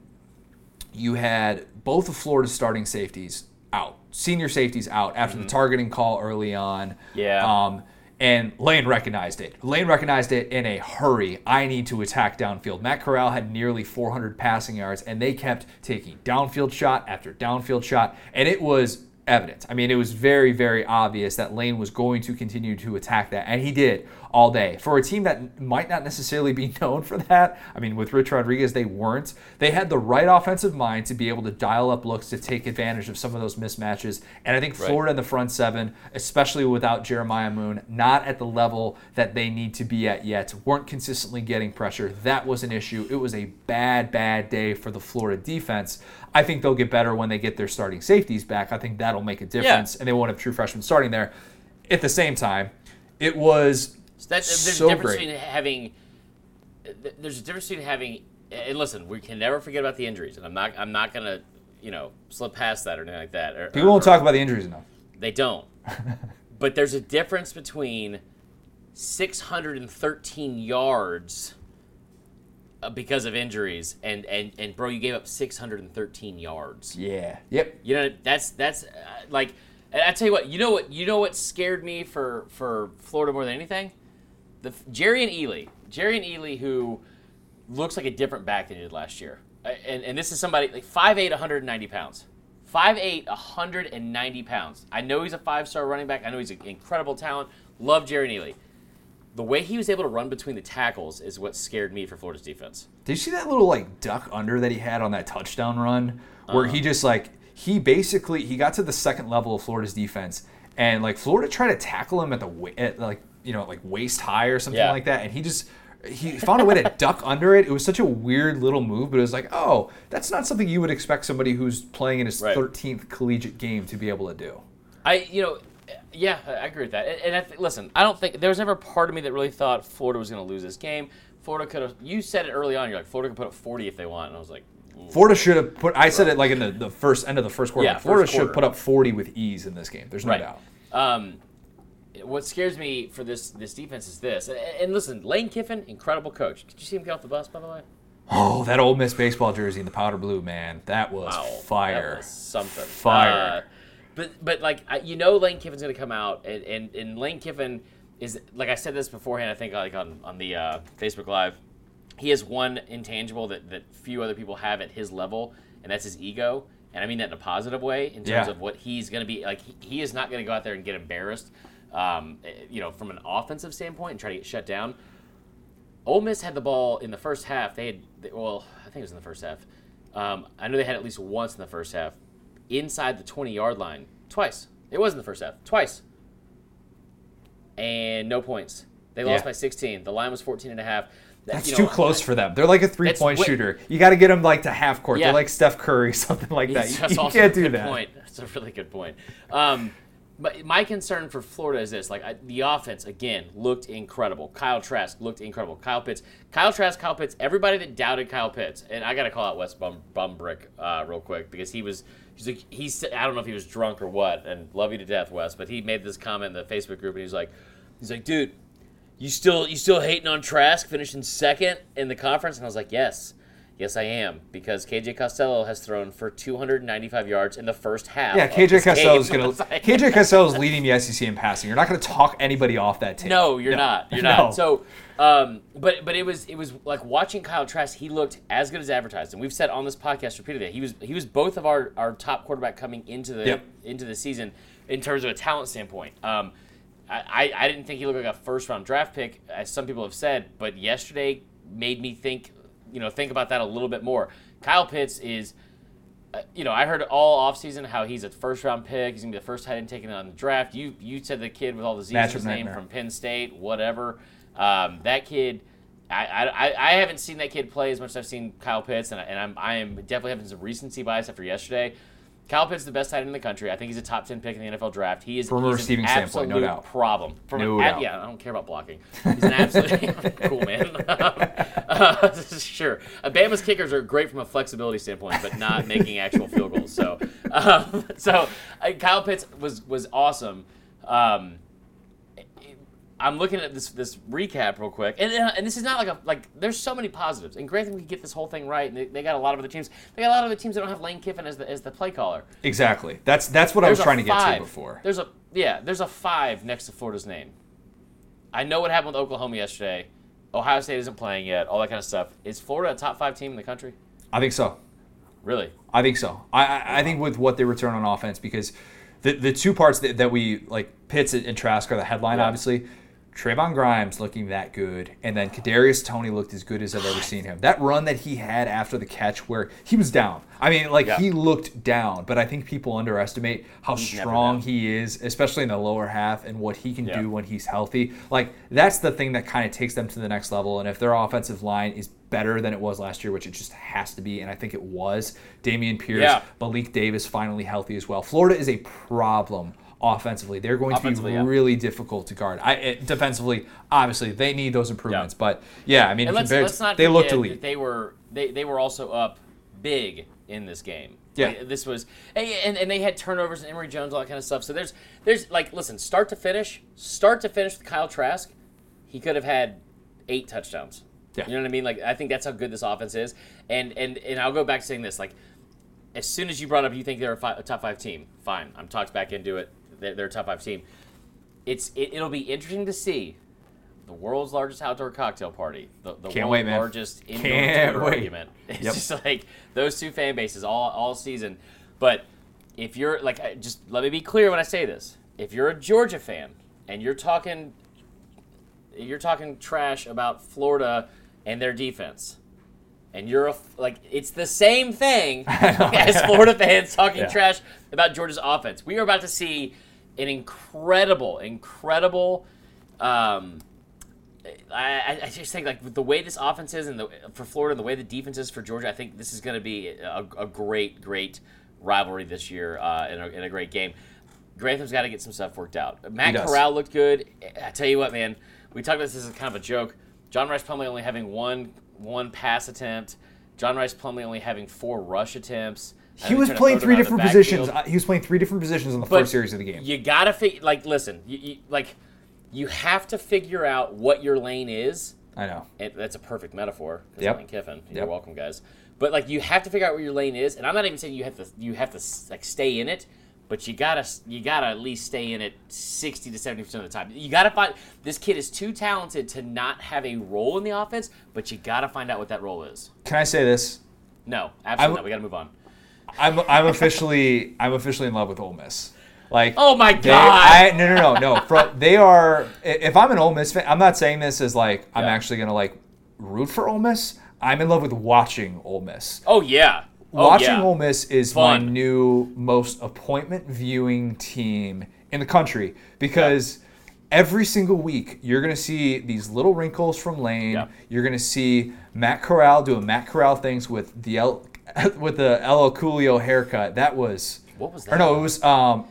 you had both of Florida's starting safeties out. senior safeties out after the targeting call early on.
Mm-hmm. Yeah.
Um, and Lane recognized it. Lane recognized it in a hurry. I need to attack downfield. Matt Corral had nearly 400 passing yards, and they kept taking downfield shot after downfield shot, and it was evident. I mean, it was very, very obvious that Lane was going to continue to attack that, and he did all day. For a team that might not necessarily be known for that, I mean, with Rich Rodriguez, they weren't. They had the right offensive mind to be able to dial up looks to take advantage of some of those mismatches. And I think Florida in the front seven, especially without Jeremiah Moon, not at the level that they need to be at yet, weren't consistently getting pressure. That was an issue. It was a bad, bad day for the Florida defense. I think they'll get better when they get their starting safeties back. I think that'll make a difference, and they won't have true freshmen starting there. At the same time, it was
So that, there's
So
a difference
great.
between having. There's a difference between having. And listen, we can never forget about the injuries, and I'm not. I'm not gonna, you know, slip past that or anything like that. Or,
people
or-
won't talk about the injuries enough.
They don't. but there's a difference between 613 yards uh, because of injuries, and and and bro, you gave up 613 yards.
Yeah. Yep.
You know that's that's uh, like and I tell you what you know what you know what scared me for for Florida more than anything, the Jerrion Ealy, Jerry and Ely who looks like a different back than he did last year, and and this is somebody like 5'8", 190 pounds. 5'8", 190 pounds. I know he's a five-star running back. I know he's an incredible talent. Love Jerrion Ealy. The way he was able to run between the tackles is what scared me for Florida's defense.
Did you see that little like duck under that he had on that touchdown run, where
Uh-huh.
he just like he basically he got to the second level of Florida's defense, and like Florida tried to tackle him at the at like you know like waist high or something
Yeah.
like that, and he just he found a way to duck under it. It was such a weird little move, but it was like, oh, that's not something you would expect somebody who's playing in his
Right.
13th collegiate game to be able to do.
I, you know, yeah, I agree with that. And, and I th- listen, I don't think there was never a part of me that really thought Florida was going to lose this game. Florida could have. You said it early on. You're like Florida could put up 40 if they want, and I was like.
Florida should have put. I said it like in the, the first end of the first quarter.
Yeah,
Florida should have put up 40 with ease in this game. There's no
right.
doubt.
Um, what scares me for this this defense is this. And, and listen, Lane Kiffin, incredible coach. Did you see him get off the bus, by the way?
Oh, that old Miss baseball jersey in the powder blue, man. That was
Wow,
fire.
that was something.
Fire.
Uh, but but like you know, Lane Kiffin's going to come out, and, and and Lane Kiffin is like I said this beforehand. I think like on on the uh, Facebook Live, he has one intangible that that few other people have at his level, and that's his ego. And I mean that in a positive way in terms
Yeah.
of what he's going to be like. He, he is not going to go out there and get embarrassed. Um, eh, you know, from an offensive standpoint and try to get shut down. Ole Miss had the ball in the first half. They had, they- well, I think it was in the first half. Um, I know they had at least once in the first half, inside the 20 yard line, twice. It was in the first half, twice. And no points. They lost
Yeah.
by 16. The line was 14 and a half.
That's
you
too
know,
close for them. They're like a three point shooter. You got to get them like to half court.
Yeah.
They're like Steph Curry, something like that.
That's
You, you can't do that.
Point. That's a really good point. Um, but my concern for Florida is this: like I, the offense again looked incredible. Kyle Trask looked incredible. Kyle Pitts, Kyle Trask, Kyle Pitts. Everybody that doubted Kyle Pitts, and I got to call out Wes Bum, Bumbrick uh, real quick because he was. He's like he's. I don't know if he was drunk or what, and love you to death, Wes. But he made this comment in the Facebook group, and he's like, he's like, dude, you still you still hating on Trask finishing second in the conference? And I was like, yes, yes I am because KJ Costello has thrown for 295 yards in the first half.
Yeah, KJ Costello is
was like,
KJ Costello is leading the SEC in passing. You're not gonna talk anybody off that team.
No, you're not. You're not.
No.
So, um, but but it was it was like watching Kyle Trask. He looked as good as advertised, and we've said on this podcast repeatedly he was he was both of our, our top quarterback coming into the
Yep.
into the season in terms of a talent standpoint. Um, I I didn't think he looked like a first round draft pick, as some people have said, but yesterday made me think you know think about that a little bit more. Kyle Pitts is uh, you know, I heard all offseason how he's a first round pick. He's gonna be the first tight end taken on the draft. You you said the kid with all the Z's in
Matchup
his name
nightmare.
from Penn State, whatever. Um, that kid, I, I, I- I haven't seen that kid play as much as I've seen Kyle Pitts, and, I, and I'm I am definitely having some recency bias after yesterday. Kyle Pitts is the best tight end in the country. I think he's a top ten pick in the NFL draft. He is
From a receiving
an
standpoint, no doubt.
problem. From
No doubt.
yeah, I don't care about blocking. He's an absolute cool man. uh, sure, Bama's kickers are great from a flexibility standpoint, but not making actual field goals. So, um, so uh, Kyle Pitts was was awesome. Um, I'm looking at this this recap real quick, and uh, and this is not like a like. There's so many positives, and Grantham can get this whole thing right. And they, they got a lot of other teams. They got a lot of other teams that don't have Lane Kiffin as the as the play caller.
Exactly. That's that's what I was
There's
trying to get to before.
There's a yeah. There's a five next to Florida's name. I know what happened with Oklahoma yesterday. Ohio State isn't playing yet. All that kind of stuff. Is Florida a top five team in the country?
I think so.
Really?
I think so. I, I, I think with what they return on offense, because the the two parts that, that we like Pitts and Trask are the headline,
Yeah.
obviously. Trevon Grimes looking that good, and then Kadarius Toney looked as good as I've ever seen him. That run that he had after the catch, where he was down. I mean, like
Yeah.
he looked down, but I think people underestimate how
He's
strong he is, especially in the lower half, and what he can
Yeah.
do when he's healthy. Like that's the thing that kind of takes them to the next level. And if their offensive line is better than it was last year, which it just has to be, and I think it was, Dameon Pierce,
Yeah.
Malik Davis finally healthy as well. Florida is a problem offensively. They're going to be
yeah.
really difficult to guard. I it, defensively, obviously, they need those improvements. But yeah, I mean,
let's,
compared,
let's not
they looked
forget
elite.
They were they, they were also up big in this game.
Yeah.
Like, this was and, and they had turnovers and Emory Jones all that kind of stuff. So there's there's like listen, start to finish, start to finish with Kyle Trask, he could have had eight touchdowns.
Yeah.
You know what I mean? Like I think that's how good this offense is. And and and I'll go back to saying this like as soon as you brought up you think they're a, fi- a top five team, fine. I'm talked back into it. They're, they're a top five team. It's it, it'll be interesting to see the world's largest outdoor cocktail party, the, the
Can't
world's
wait, man.
largest indoor
Can't wait.
argument. It's
Yep.
just like those two fan bases all all season. But if you're like, just let me be clear when I say this: if you're a Georgia fan and you're talking, you're talking trash about Florida and their defense. And you're a, like it's the same thing as Florida fans talking
Yeah.
trash about Georgia's offense. We are about to see an incredible, incredible um, I, I- just think like the way this offense is and the for Florida and the way the defense is for Georgia, I think this is going to be a, a great, great rivalry this year uh, and, a, and a great game. Grantham's got to get some stuff worked out. Matt. Corral looked good. I tell you what, man, we talked about this as kind of a joke. John Rhys Plumlee only having one one pass attempt. John Rhys Plumlee only having four rush attempts.
He was playing three different positions. Uh, He was playing three different positions in the
But
first series of the game.
You gotta figure, like, listen, you, you, like, you have to figure out what your lane is.
I know.
And that's a perfect metaphor.
Yep.
Lane Kiffin, you're
Yep.
welcome, guys. But like, you have to figure out where your lane is, and I'm not even saying you have to, you have to like stay in it, but you gotta, you gotta at least stay in it sixty to seventy percent of the time. You gotta find this kid is too talented to not have a role in the offense, but you gotta find out what that role is.
Can I say this?
No, absolutely
I'm-
not. We gotta move on.
I'm I'm officially I'm officially in love with Ole Miss. Like
Oh my
they-
God.
I, no no no no. Fro- they are. If I'm an Ole Miss fan, I'm not saying this as like I'm
Yeah.
actually gonna like root for Ole Miss. I'm in love with watching Ole Miss.
Oh yeah, oh,
watching
yeah.
Ole Miss is my new most appointment viewing team in the country because every single week you're going to see these little wrinkles from Lane.
Yeah.
You're going to see Matt Corral doing Matt Corral things with the El, with the LL Coolio haircut. That was
What was
or
that?
no, it was um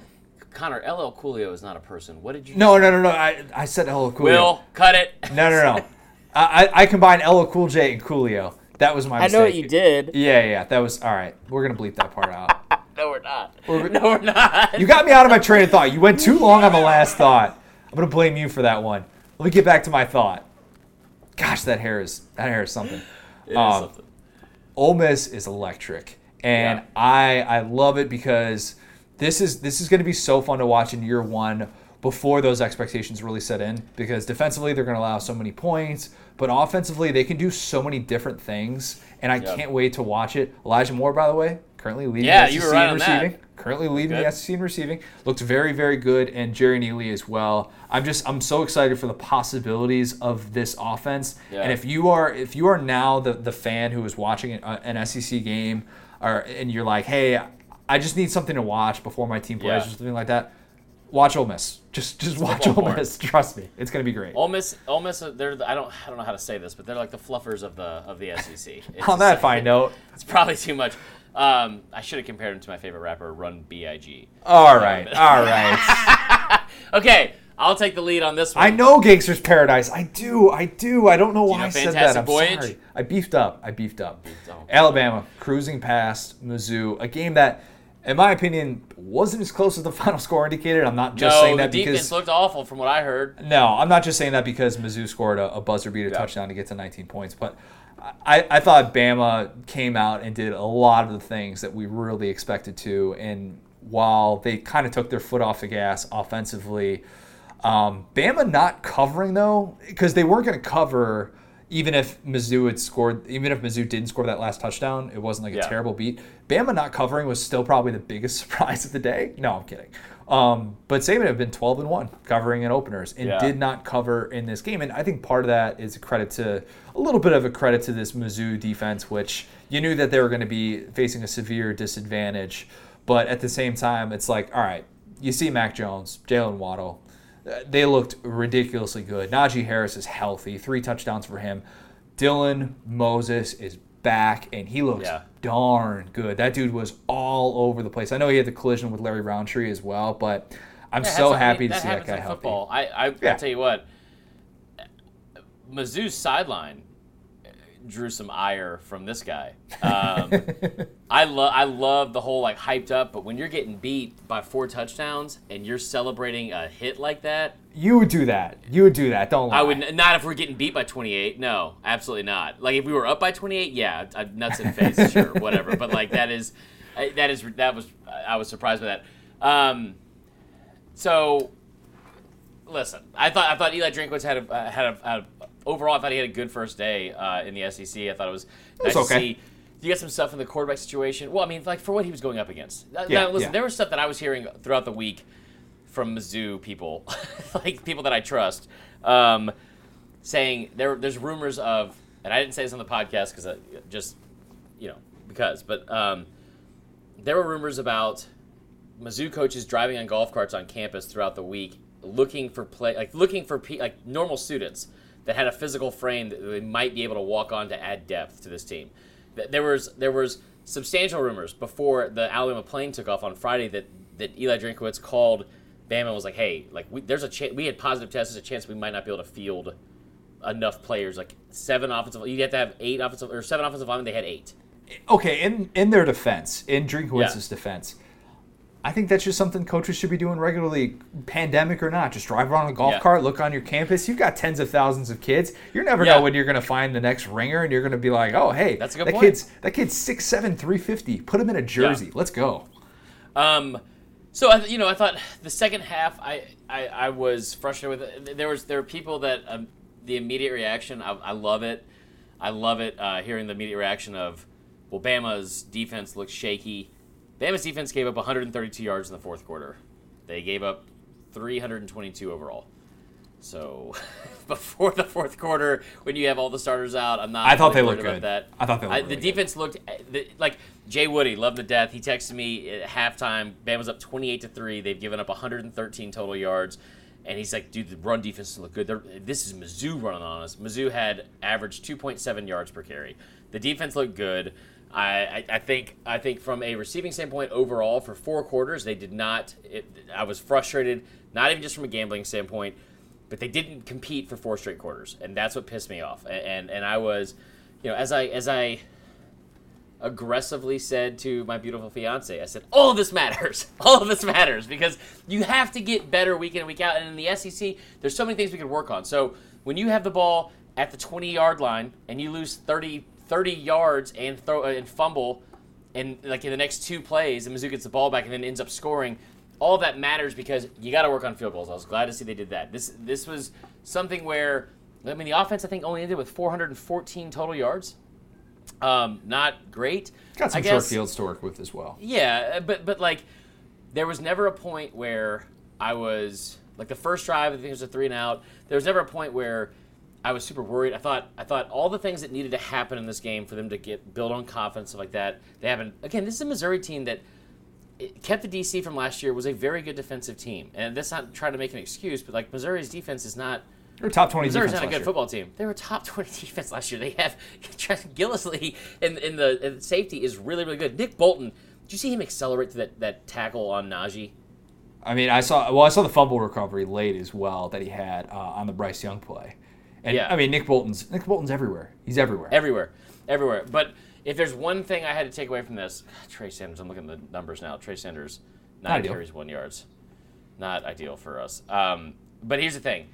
Connor, LL Coolio is not a person. What did you?
no no no no. I I said LL Coolio.
Will cut it.
No no no. I I I combined LL Cool J and Coolio. That was my
I
mistake.
know what you did.
Yeah, yeah, that was all right. We're gonna bleep that part out.
No, we're not.
We're-
no, we're not.
You got me out of my train of thought. You went too long on the last thought. I'm gonna blame you for that one. Let me get back to my thought. Gosh, that hair is that hair is something.
It is
Um,
something.
Ole Miss is electric, and
Yeah.
I I love it because this is this is going to be so fun to watch in year one before those expectations really set in. Because defensively they're going to allow so many points, but offensively they can do so many different things, and I
Yeah.
can't wait to watch it. Elijah Moore, by the way, currently leading
Yeah, you were right
in
on that.
Currently leading the SEC in receiving. Looked very very good, and Jerrion Ealy as well. I'm just I'm so excited for the possibilities of this offense.
Yeah.
And if you are if you are now the the fan who is watching an, an SEC game, or and you're like, hey, I just need something to watch before my team plays
Yeah.
or something like that, watch Ole Miss. Just just watch Ole. Miss. Trust me, it's gonna be great.
Ole Miss, Ole Miss, uh, they're the, I don't I don't know how to say this, but they're like the fluffers of the of the SEC. It's
On that fine note,
it's probably too much. Um, I should have compared him to my favorite rapper, Run B.I.G.
all right, all right.
Okay, I'll take the lead on this one.
I know Gangster's Paradise. I do, I do. I don't know why
know
I said that. I'm
Voyage?
sorry. I beefed up. I beefed up.
Oh.
Alabama cruising past Mizzou, a game that in my opinion, wasn't as close as the final score indicated. I'm not just
no,
saying
the
that
defense
because
looked awful from what I heard.
no, I'm not just saying that because Mizzou scored a, a buzzer beater
Yeah.
touchdown to get to 19 points, but I, I thought Bama came out and did a lot of the things that we really expected to. And while they kind of took their foot off the gas offensively, um, Bama not covering though, because they weren't going to cover even if Mizzou had scored, even if Mizzou didn't score that last touchdown, it wasn't like a
Yeah.
terrible beat. Bama not covering was still probably the biggest surprise of the day. No, I'm kidding. Um, but Saban have been 12 and 1 covering in openers and
Yeah.
did not cover in this game. And I think part of that is a credit to a little bit of a credit to this Mizzou defense, which you knew that they were going to be facing a severe disadvantage. But at the same time, it's like, all right, you see Mac Jones, Jalen Waddle, uh, they looked ridiculously good. Najee Harris is healthy, three touchdowns for him. Dylan Moses is back, and he looks
Yeah.
darn good. That dude was all over the place. I know he had the collision with Larry Rountree as well, but I'm
Yeah,
so happy to
that
see that guy healthy.
football. I, I
Yeah.
I'll tell you what, Mizzou's sideline drew some ire from this guy. Um, I love I love the whole like hyped up, but when you're getting beat by four touchdowns and you're celebrating a hit like that,
You would do that. You would do that. Don't lie.
I would not if we're getting beat by 28. No, absolutely not. Like if we were up by 28, yeah, I- nuts in face, sure, whatever. But like that is that is that was I was surprised by that. Um, so listen, I thought I thought Eli Drinkwitz had a uh, had a, had a overall I thought he had a good first day uh, in the SEC. I thought it was nice
was
to
okay.
see. You got some stuff in the quarterback situation. Well, I mean, like for what he was going up against. Uh,
Yeah,
now, listen,
yeah.
there was stuff that I was hearing throughout the week from Mizzou people, like people that I trust, um, saying there there's rumors of, and I didn't say this on the podcast because I just, you know, because, but um, there were rumors about Mizzou coaches driving on golf carts on campus throughout the week, looking for play, like looking for pe- like normal students that had a physical frame that they might be able to walk on to add depth to this team. There was there was substantial rumors before the Alabama plane took off on Friday that that Eli Drinkowitz called Bama and was like, hey, like we, there's a chance we had positive tests, there's a chance we might not be able to field enough players, like seven offensive. You have to have eight offensive or seven offensive linemen. They had eight.
okay, in in their defense, in Drinkwitz's defense, I think that's just something coaches should be doing regularly, pandemic or not. Just drive around a golf
Yeah.
cart, look on your campus. You've got tens of thousands of kids. You never
Yeah.
know when you're going to find the next ringer, and you're going to be like, oh, hey,
That's a good
that
point.
kid's that kid's six seven, three fifty. Put him in a jersey. Let's go.
Um, so I, you know, I thought the second half, I, I, I was frustrated with it. There was there were people that um, the immediate reaction. I, I love it. I love it. Uh, hearing the immediate reaction of, well, Bama's defense looks shaky. Bama's defense gave up 132 yards in the fourth quarter. They gave up 322 overall. So before the fourth quarter, when you have all the starters out, I'm not.
I thought
really
they looked
about
good.
That
I thought they looked
the
really good.
defense looked the, like Jay Woody, loved the death. He texted me at halftime. Bam was up 28 to three. They've given up 113 total yards, and he's like, "Dude, the run defense look good. They're, this is Mizzou running on us. Mizzou had averaged 2.7 yards per carry. The defense looked good. I, I, think I think from a receiving standpoint overall for four quarters they did not. It, I was frustrated, not even just from a gambling standpoint, but they didn't compete for four straight quarters, and that's what pissed me off. And and, and I was, you know, as I as I aggressively said to my beautiful fiance, I said, all of this matters. All of this matters because you have to get better week in and week out. And in the SEC, there's so many things we could work on. So when you have the ball at the 20 yard line and you lose 30, 30 yards and throw uh, and fumble, and like in the next two plays, and Mizzou gets the ball back and then ends up scoring. All that matters because you got to work on field goals. I was glad to see they did that. This this was something where I mean the offense I think only ended with 414 total yards. Um, not great.
Got some
I
short fields to work with as well.
Yeah, but but like there was never a point where I was like the first drive. I think it was a three and out. There was never a point where I was super worried. I thought I thought all the things that needed to happen in this game for them to get build on confidence stuff like that. They haven't. Again, this is a Missouri team that kept the DC from last year. Was a very good defensive team, and that's not trying to make an excuse, but like Missouri's defense is not.
They're a top twenty
Missouri's
defense
not a good
year.
football team. They were a top twenty defense last year. They have Trent Gillisley in, in the in safety is really really good. Nick Bolton, did you see him accelerate to that, that tackle on Najee?
I mean, I saw well, I saw the fumble recovery late as well that he had uh, on the Bryce Young play. And
Yeah.
I mean, Nick Bolton's Nick Bolton's everywhere. He's everywhere.
Everywhere, everywhere. But if there's one thing I had to take away from this, Trey Sanders. I'm looking at the numbers now. Trey Sanders,
Not
nine carries, one yards. Not ideal for us. Um, but here's the thing: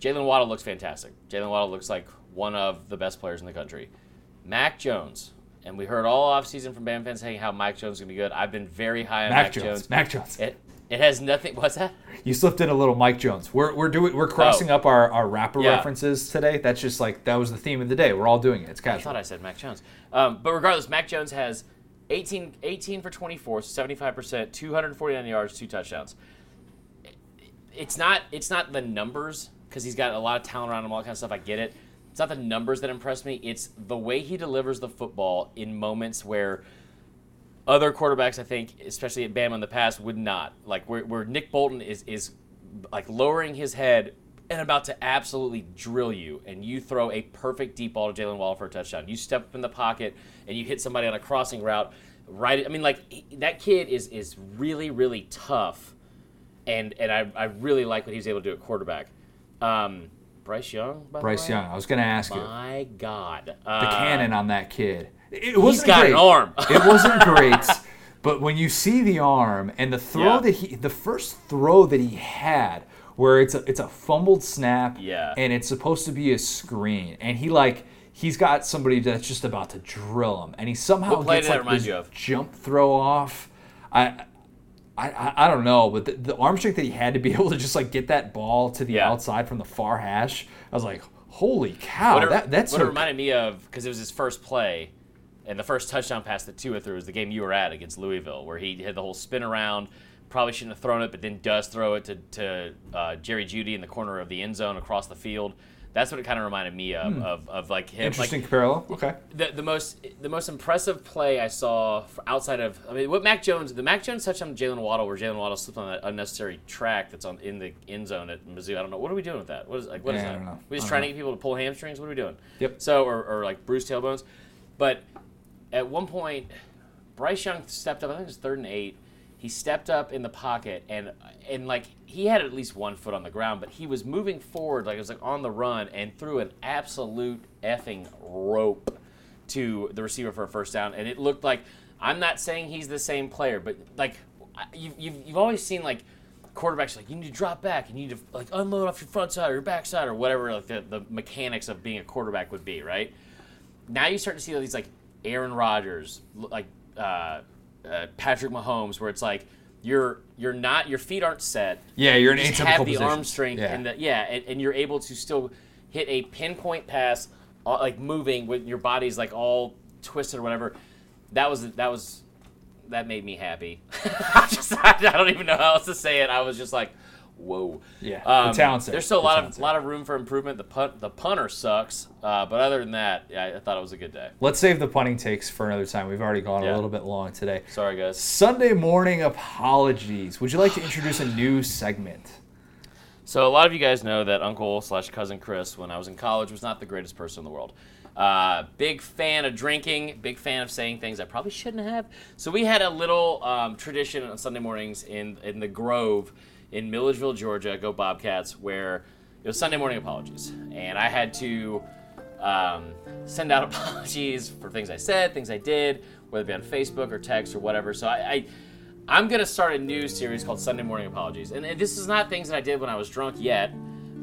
Jalen Waddle looks fantastic. Jalen Waddle looks like one of the best players in the country. Mac Jones, and we heard all offseason from Bam fans saying how Mac Jones is going to be good. I've been very high on
Mac,
Mac,
Jones. Mac Jones.
It, it has nothing. What's that?
You slipped in a little Mike Jones. We're we're doing we're crossing
Oh.
up our, our rapper
Yeah.
references today. That's just like that was the theme of the day. We're all doing it. It's
I
casual.
thought I said Mac Jones. Um, but regardless, Mac Jones has 18, 18 for 24, so 75%, 249 yards, two touchdowns. It's not it's not the numbers because he's got a lot of talent around him, all that kind of stuff. I get it. It's not the numbers that impress me. It's the way he delivers the football in moments where other quarterbacks, I think, especially at Bama in the past, would not. Like where, where Nick Bolton is is like lowering his head and about to absolutely drill you, and you throw a perfect deep ball to Jalen Wall for a touchdown. You step up in the pocket and you hit somebody on a crossing route. Right, I mean, like that kid is is really really tough, and and I, I really like what he was able to do at quarterback. Um, Bryce Young,
Bryce? Young. I was gonna ask you
My God,
the
Uh,
cannon on that kid. It wasn't
got
great.
an arm.
it wasn't great. But when you see the arm and the throw
Yeah.
that he, the first throw that he had, where it's a it's a fumbled snap,
Yeah.
and it's supposed to be a screen, and he like he's got somebody that's just about to drill him, and he somehow gets like this jump throw off. I. I, I, I don't know, but the, the arm strength that he had to be able to just like get that ball to the
Yeah.
outside from the far hash, I was like, "Holy cow!" that, that's
what it reminded me of because it was his first play, and the first touchdown pass that Tua threw was the game you were at against Louisville, where he had the whole spin around. Probably shouldn't have thrown it, but then does throw it to, to uh, Jerry Jeudy in the corner of the end zone across the field. That's what it kind of reminded me of, of, of like him.
Hmm. Interesting
Like,
parallel. Okay.
the, the most the most impressive play I saw outside of I mean what Mac Jones the Mac Jones touchdown to Jalen Waddle where Jalen Waddle slipped on that unnecessary track that's on in the end zone at Mizzou I don't know what are we doing with that what is like what is
Yeah, I
that we just trying
don't
to get people to pull hamstrings what are we doing
Yep.
so or, or like bruised tailbones but at one point Bryce Young stepped up I think it was third and eight he stepped up in the pocket and and like he had at least one foot on the ground but he was moving forward like it was like on the run and threw an absolute effing rope to the receiver for a first down, and it looked like I'm not saying he's the same player, but like you've, you've, you've always seen like quarterbacks like you need to drop back, and you need to like unload off your front side or your back side or whatever like the, the mechanics of being a quarterback would be, right? Now you start to see all these like Aaron Rodgers, like uh, uh, Patrick Mahomes, where it's like you're you're not your feet aren't set.
Yeah, you're in
You just
atypical
have the arm strength
Yeah.
and the yeah, and, and you're able to still hit a pinpoint pass, uh, like moving with your body's like all twisted or whatever. That was that was that made me happy. I just I, don't even know how else to say it. I was just like, whoa.
Yeah,
Um,
the talent's there.
There's still a
The
lot of
there.
lot of room for improvement. The punt the punter sucks, uh, but other than that, yeah, I thought it was a good day.
Let's save the punting takes for another time. We've already gone a little bit long today.
Sorry, guys.
Sunday morning apologies. Would you like to introduce a new segment?
So a lot of you guys know that Uncle slash cousin Chris, when I was in college, was not the greatest person in the world. Uh, big fan of drinking, big fan of saying things I probably shouldn't have. So we had a little um, tradition on Sunday mornings in in the Grove in Milledgeville, Georgia. Go Bobcats! Where it was Sunday morning apologies, and I had to um, send out apologies for things I said, things I did, whether it be on Facebook or text or whatever. So I, I I'm gonna start a new series called Sunday Morning Apologies, and, and this is not things that I did when I was drunk yet,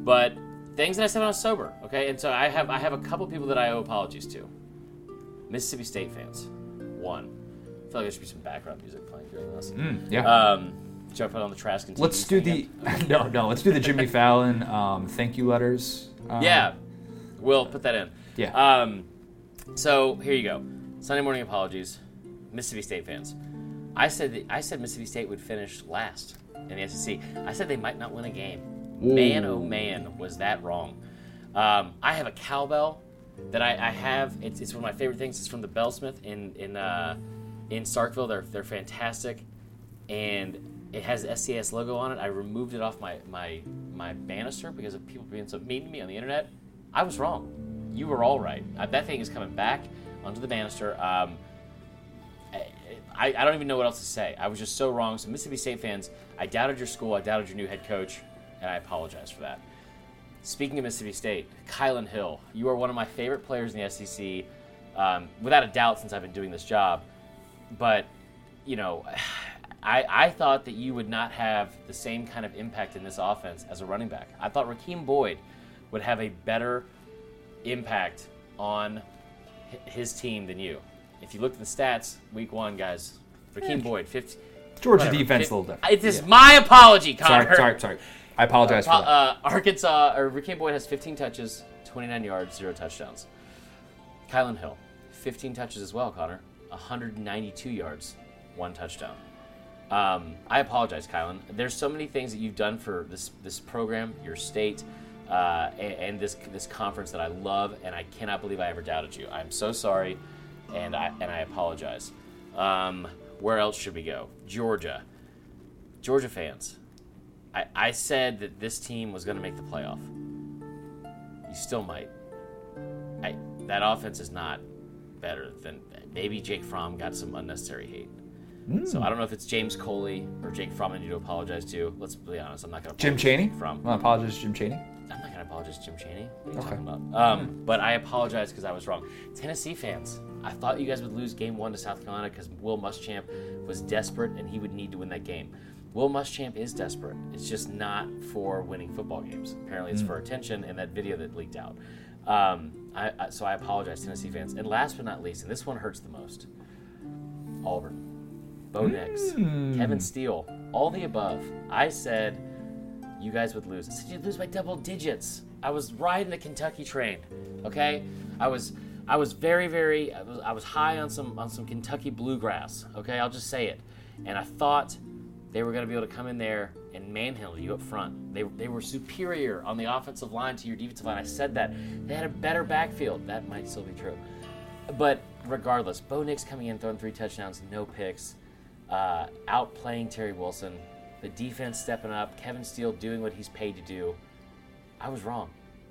but things that I said when I was sober. Okay, and so I have I have a couple people that I owe apologies to. Mississippi State fans, one. I feel like there should be some background music playing during this.
Yeah.
Um, I put on the Trask and
let's do the no no. Let's do the Jimmy Fallon um, thank you letters. Um,
Yeah, we'll put that in.
Yeah.
Um, so here you go. Sunday morning apologies, Mississippi State fans. I said that, I said Mississippi State would finish last in the SEC. I said they might not win a game. Man, oh man, was that wrong. Um, I have a cowbell that I, I have. It's, it's one of my favorite things. It's from the Bellsmith in in uh, in Starkville. They're they're fantastic, and it has the SCS logo on it. I removed it off my my my banister because of people being so mean to me on the internet. I was wrong. You were all right. Uh, that thing is coming back onto the banister. Um, I, I don't even know what else to say. I was just so wrong. So Mississippi State fans, I doubted your school. I doubted your new head coach, and I apologize for that. Speaking of Mississippi State, Kylan Hill, you are one of my favorite players in the SEC. um, without a doubt, since I've been doing this job. But you know, I, I thought that you would not have the same kind of impact in this offense as a running back. I thought Rakeem Boyd would have a better impact on his team than you. If you look at the stats, week one, guys, Rakeem Boyd, 50.
Georgia
whatever,
defense
fif-
a little different.
It is my apology, Connor.
sorry, sorry. I apologize
Pa-
for that.
uh, Arkansas or Rakeem Boyd has 15 touches, 29 yards, zero touchdowns. Kylan Hill, 15 touches as well, Connor, 192 yards, one touchdown. Um, I apologize, Kylan. There's so many things that you've done for this this program, your state, uh, and, and this this conference that I love, and I cannot believe I ever doubted you. I'm so sorry, and I and I apologize. Um, where else should we go? Georgia. Georgia fans, I, I said that this team was going to make the playoff. You still might. I, that offense is not better than maybe Jake Fromm got some unnecessary hate. So I don't know if it's James Coley or Jake Fromm I need to apologize to. Let's be honest, I'm not going to
Jim Chaney?
Fromm.
I apologize to Jim Chaney.
I'm not going to apologize to Jim Chaney. What are you
Okay.
talking about? Um, but I apologize because I was wrong. Tennessee fans, I thought you guys would lose game one to South Carolina because Will Muschamp was desperate and he would need to win that game. Will Muschamp is desperate. It's just not for winning football games. Apparently, it's for attention and that video that leaked out. Um, I, I, so I apologize, Tennessee fans. And last but not least, and this one hurts the most Auburn. Bo Nix, Kevin hmm. Steele, all the above. I said you guys would lose. I said you'd lose by double digits. I was riding the Kentucky train. Okay, I was I was very very I was, I was high on some on some Kentucky bluegrass. Okay, I'll just say it. And I thought they were going to be able to come in there and manhandle you up front. They, they were superior on the offensive line to your defensive line. I said that. They had a better backfield. That might still be true. But regardless, Bo Nix coming in, throwing three touchdowns, no picks, uh, outplaying Terry Wilson, the defense stepping up, Kevin Steele doing what he's paid to do. I was wrong.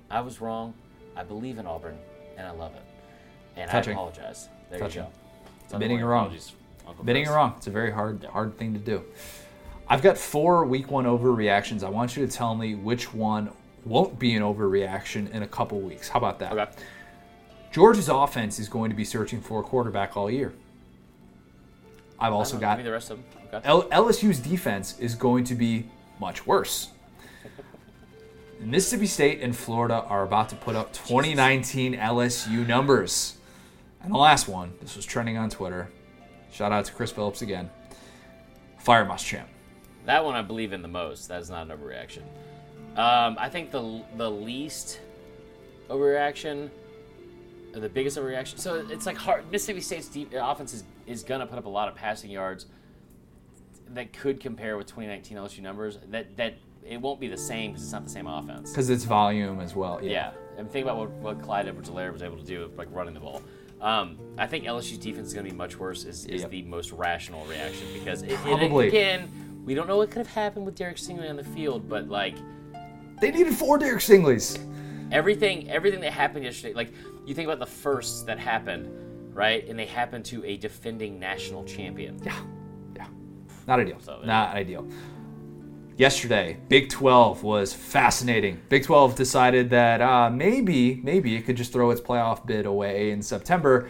I was wrong. I believe in Auburn, and I love it. And
Touching.
I apologize. There
Touching.
you go. It's
Admitting
unavoidable
you're wrong.
apologies, Uncle
Admitting you're wrong. It's a very hard, hard thing to do. I've got four week one overreactions. I want you to tell me which one won't be an overreaction in a couple weeks. How about that?
Okay.
Georgia's offense is going to be searching for a quarterback all year. I've also got
the rest of them. Okay.
L- LSU's defense is going to be much worse. Mississippi State and Florida are about to put up 2019 LSU numbers. And the last one, this was trending on Twitter. Shout out to Chris Phillips again. Fire Muschamp.
That one I believe in the most. That is not an overreaction. Um, I think the the least overreaction, the biggest overreaction. So it's like hard. Mississippi State's deep, offense is, is gonna put up a lot of passing yards that could compare with 2019 LSU numbers. That that it won't be the same because it's not the same offense.
Because it's volume as well. Yeah.
Yeah, and think about what, what Clyde Edwards-Helaire was able to do, like running the ball. Um, I think LSU's defense is going to be much worse. Is, is
Yep.
the most rational reaction because it,
Probably.
again, we don't know what could have happened with Derek Stingley on the field, but like
They needed four Derek Stingleys.
Everything, everything that happened yesterday, like you think about the firsts that happened, right? And they happened to a defending national champion.
Yeah. Yeah. Not ideal.
So, yeah.
Not ideal. Yesterday, Big 12 was fascinating. Big 12 decided that uh, maybe, maybe it could just throw its playoff bid away in September.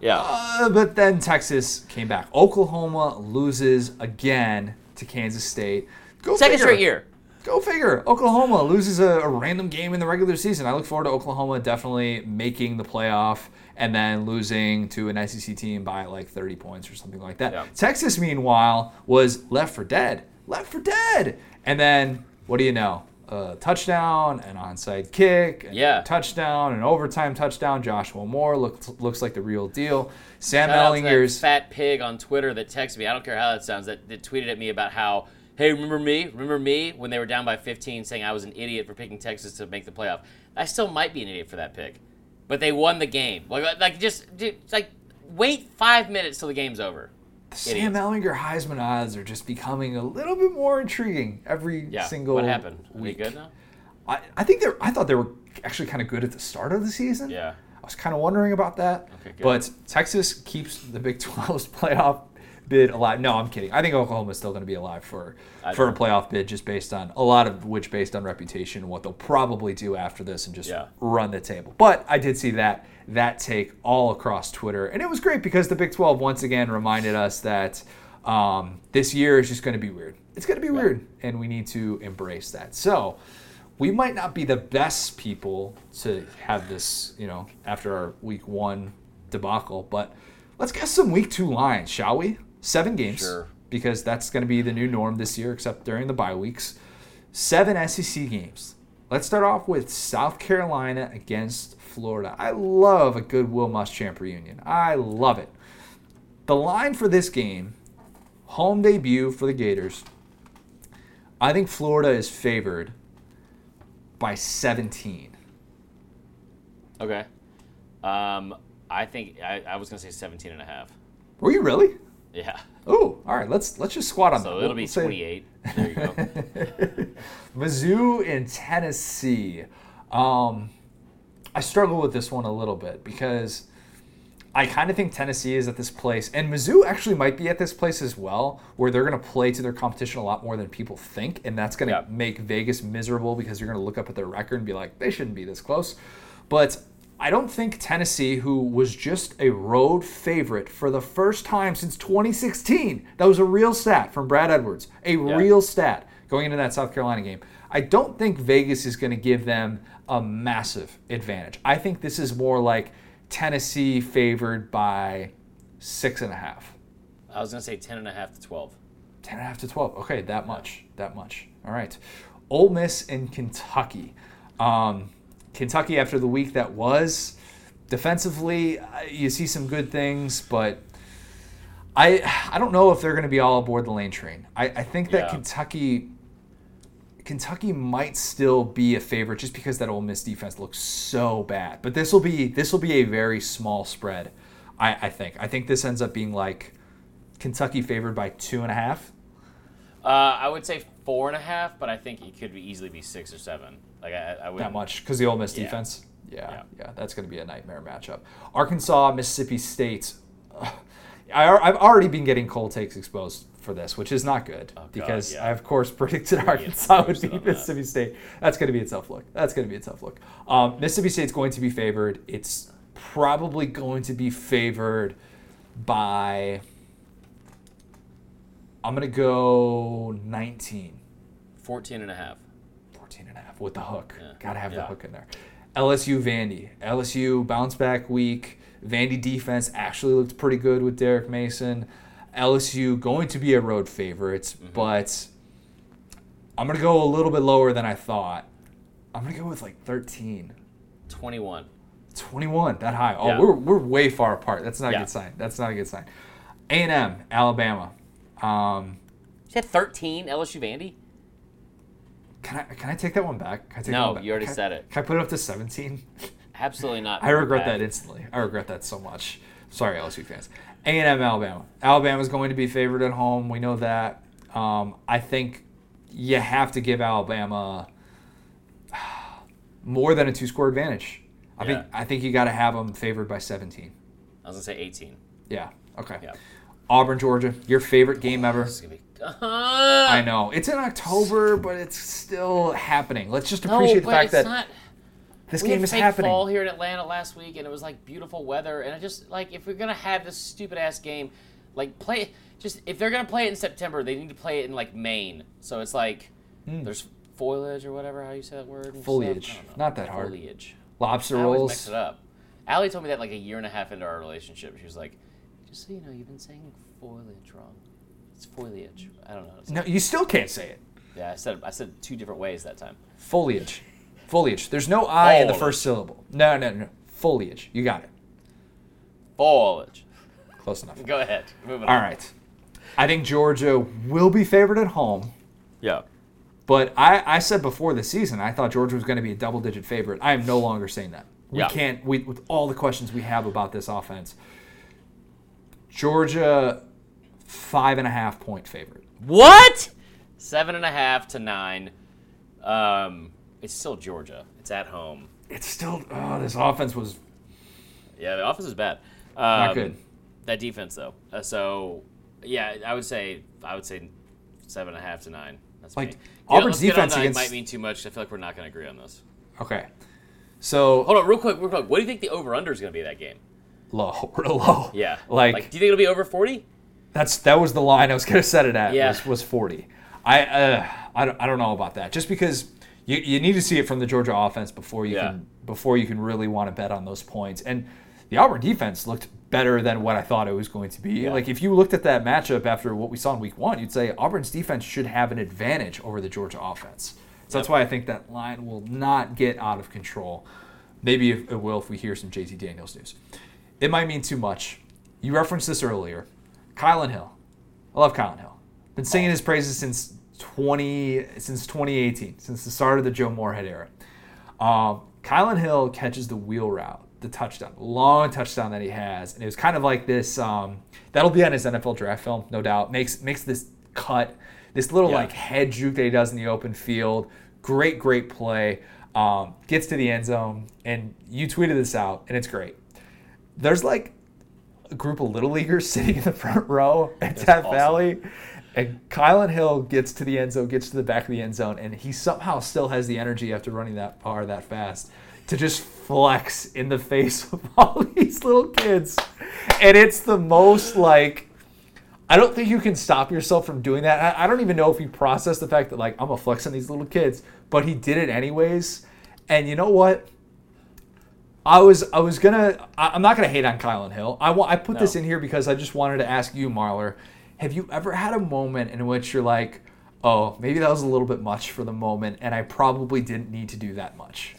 Yeah.
Uh, but then Texas came back. Oklahoma loses again to Kansas State. Go
Second
figure.
straight year.
Go figure. Oklahoma loses a, a random game in the regular season. I look forward to Oklahoma definitely making the playoff and then losing to an SEC team by like 30 points or something like that.
Yeah.
Texas, meanwhile, was left for dead. Left for dead. And then, what do you know? A touchdown, an onside kick, a
Yeah.
touchdown, an overtime touchdown. Joshua Moore looks looks like the real deal. Sam
Shout out to that
Ehlinger's
fat pig on Twitter that texted me. I don't care how that sounds. That, that tweeted at me about how, hey, remember me? Remember me when they were down by 15, saying I was an idiot for picking Texas to make the playoff. I still might be an idiot for that pick, but they won the game. Like, uh, like just, dude, like wait five minutes till the game's over.
Sam Ehlinger Heisman odds are just becoming a little bit more intriguing every
Yeah.
single
what happened? Are they
week.
good now?
I, I think they're. I thought they were actually kind of good at the start of the season.
Yeah.
I was kind of wondering about that.
Okay, good.
But Texas keeps the Big 12's playoff bid alive. No, I'm kidding. I think Oklahoma's still going to be alive for for a playoff bid, just based on a lot of which based on reputation and what they'll probably do after this and just
Yeah.
run the table. But I did see that that take all across Twitter. And it was great because the Big 12 once again reminded us that um, this year is just going to be weird. It's going to be weird, and we need to embrace that. So, we might not be the best people to have this, you know, after our week one debacle, but let's get some week two lines, shall we? Seven games.
Sure.
Because that's going to be the new norm this year, except during the bye weeks. Seven SEC games. Let's start off with South Carolina against Florida. I love a good Will Muschamp reunion. I love it. The line for this game, home debut for the Gators. I think Florida is favored by 17.
Okay. Um, I think I, I was gonna say 17 and a half.
Were you really?
Yeah.
Oh, all right. Let's let's just squat on that.
So it'll be
we'll say
28. There you go.
Mizzou in Tennessee. Um, I struggle with this one a little bit because I kind of think Tennessee is at this place, and Mizzou actually might be at this place as well, where they're going to play to their competition a lot more than people think, and that's going to
Yeah.
make Vegas miserable because you're going to look up at their record and be like, they shouldn't be this close. But I don't think Tennessee, who was just a road favorite for the first time since 2016, that was a real stat from Brad Edwards, a real stat going into that South Carolina game. I don't think Vegas is going to give them a massive advantage. I think this is more like Tennessee favored by six and a half.
I was gonna say 10 and a half to 12.
10 and a half to 12. Okay, that much. That much. All right. Ole Miss and Kentucky. Um, Kentucky, after the week that was, defensively, you see some good things, but I I don't know if they're going to be all aboard the lane train. I, I think that
Yeah.
Kentucky Kentucky might still be a favorite just because that Ole Miss defense looks so bad. But this will be this will be a very small spread. I, I think. I think this ends up being like Kentucky favored by two and a half.
Uh, I would say four and a half, but I think it could be easily be six or seven. Like I, I would
that much because the Ole Miss
Yeah.
defense. Yeah, yeah,
Yeah.
that's going to be a nightmare matchup. Arkansas, Mississippi State. I, I've already been getting cold takes exposed for this, which is not good because
yeah.
I, of course, predicted Arkansas would beat
on that.
Mississippi State. That's going to be a tough look. That's going to be a tough look. Um, Mississippi State's going to be favored. It's probably going to be favored by. I'm going to go 19.
14 and a half.
14 and a half with the hook.
Yeah.
Gotta have the hook in there. LSU Vandy. LSU bounce back week. Vandy defense actually looked pretty good with Derek Mason. LSU going to be a road favorite,
Mm-hmm.
but I'm gonna go a little bit lower than I thought. I'm gonna go with like 13.
21.
21, that high. Oh,
Yeah.
we're, we're way far apart. That's not a good sign. That's not a good sign. A&M, Alabama. Um,
You said 13 LSU Vandy?
Can I can I take that one back? Can I take that
No,
one back?
you already
Can I-
said it.
Can I put it up to 17?
Absolutely not.
I regret
Bad.
that instantly. I regret that so much. Sorry, LSU fans. A&M Alabama. Alabama's going to be favored at home. We know that. Um, I think you have to give Alabama more than a two-score advantage. I think I think you got to have them favored by 17.
I was gonna say 18.
Yeah. Okay.
Yeah.
Auburn, Georgia. Your favorite game ever.
This is gonna be. Uh-huh.
I know it's in October, but it's still happening. Let's just
No,
appreciate the fact that
not.
this game is happening.
fall here in Atlanta last week, and it was like beautiful weather. And I just like if we're gonna have this stupid ass game, like play just if they're gonna play it in September, they need to play it in like Maine. So it's like hmm. there's foliage or whatever how you say that word.
Foliage.
Don't
that hard.
Foliage.
Lobster
I always
rolls.
mix it up. Allie told me that like a year and a half into our relationship. She was like, "Just so you know, you've been saying foliage wrong. It's foliage. I don't know." How to say
No,
it.
you still can't say it.
Yeah, I said I said two different ways that time.
Foliage. Foliage. There's no I in the first syllable. No, no, no. Foliage. You got it.
Foliage.
Close enough.
Go ahead. Moving on.
right. I think Georgia will be favored at home,
Yeah.
but I, I said before the season I thought Georgia was going to be a double digit favorite. I am no longer saying that. We
Yeah.
can't, we, with all the questions we have about this offense, Georgia, five and a half point favorite.
What? Seven and a half to nine. Um, it's still Georgia. It's at home.
It's still, oh, this offense was
Yeah, the offense is bad. Um,
good.
That defense, though. Uh, so, yeah, I would say I would say seven and a half to nine. That's
Like,
me.
Auburn's
let's get on
defense against-
might mean too much. I feel like we're not going to agree on this.
Okay. So
Hold on, real quick, real quick. What do you think the over under is going to be that game?
low, real low.
Yeah.
Like,
do you think it'll be over 40?
That's that was the line I was gonna set it at.
Yeah.
Was, was forty. I uh, I don't I don't know about that. Just because you, you need to see it from the Georgia offense before you
Yeah.
can before you can really want to bet on those points. And the Auburn defense looked better than what I thought it was going to be. Like if you looked at that matchup after what we saw in week one, you'd say Auburn's defense should have an advantage over the Georgia offense. So that's why I think that line will not get out of control. Maybe it will if we hear some JT Daniels news. It might mean too much. You referenced this earlier. Kylan Hill. I love Kylan Hill. Been singing his praises since 20 since 2018, since the start of the Joe Moorhead era. Um, Kylan Hill catches the wheel route, the touchdown, long touchdown that he has, and it was kind of like this. Um, that'll be on his NFL draft film, no doubt. Makes makes this cut, this little
Yeah.
like head juke that he does in the open field. Great, great play. Um, gets to the end zone, and you tweeted this out, and it's great. There's like a group of little leaguers sitting in the front row at Death
awesome.
Valley. And Kylan Hill gets to the end zone, gets to the back of the end zone, and he somehow still has the energy after running that far that fast to just flex in the face of all these little kids. And it's the most like I don't think you can stop yourself from doing that. I, I don't even know if he processed the fact that like I'm a flex on these little kids, but he did it anyways. And you know what? I was I was gonna I- I'm not gonna hate on Kylan Hill. I want I put this in here because I just wanted to ask you, Marler, have you ever had a moment in which you're like, oh, maybe that was a little bit much for the moment, and I probably didn't need to do that much.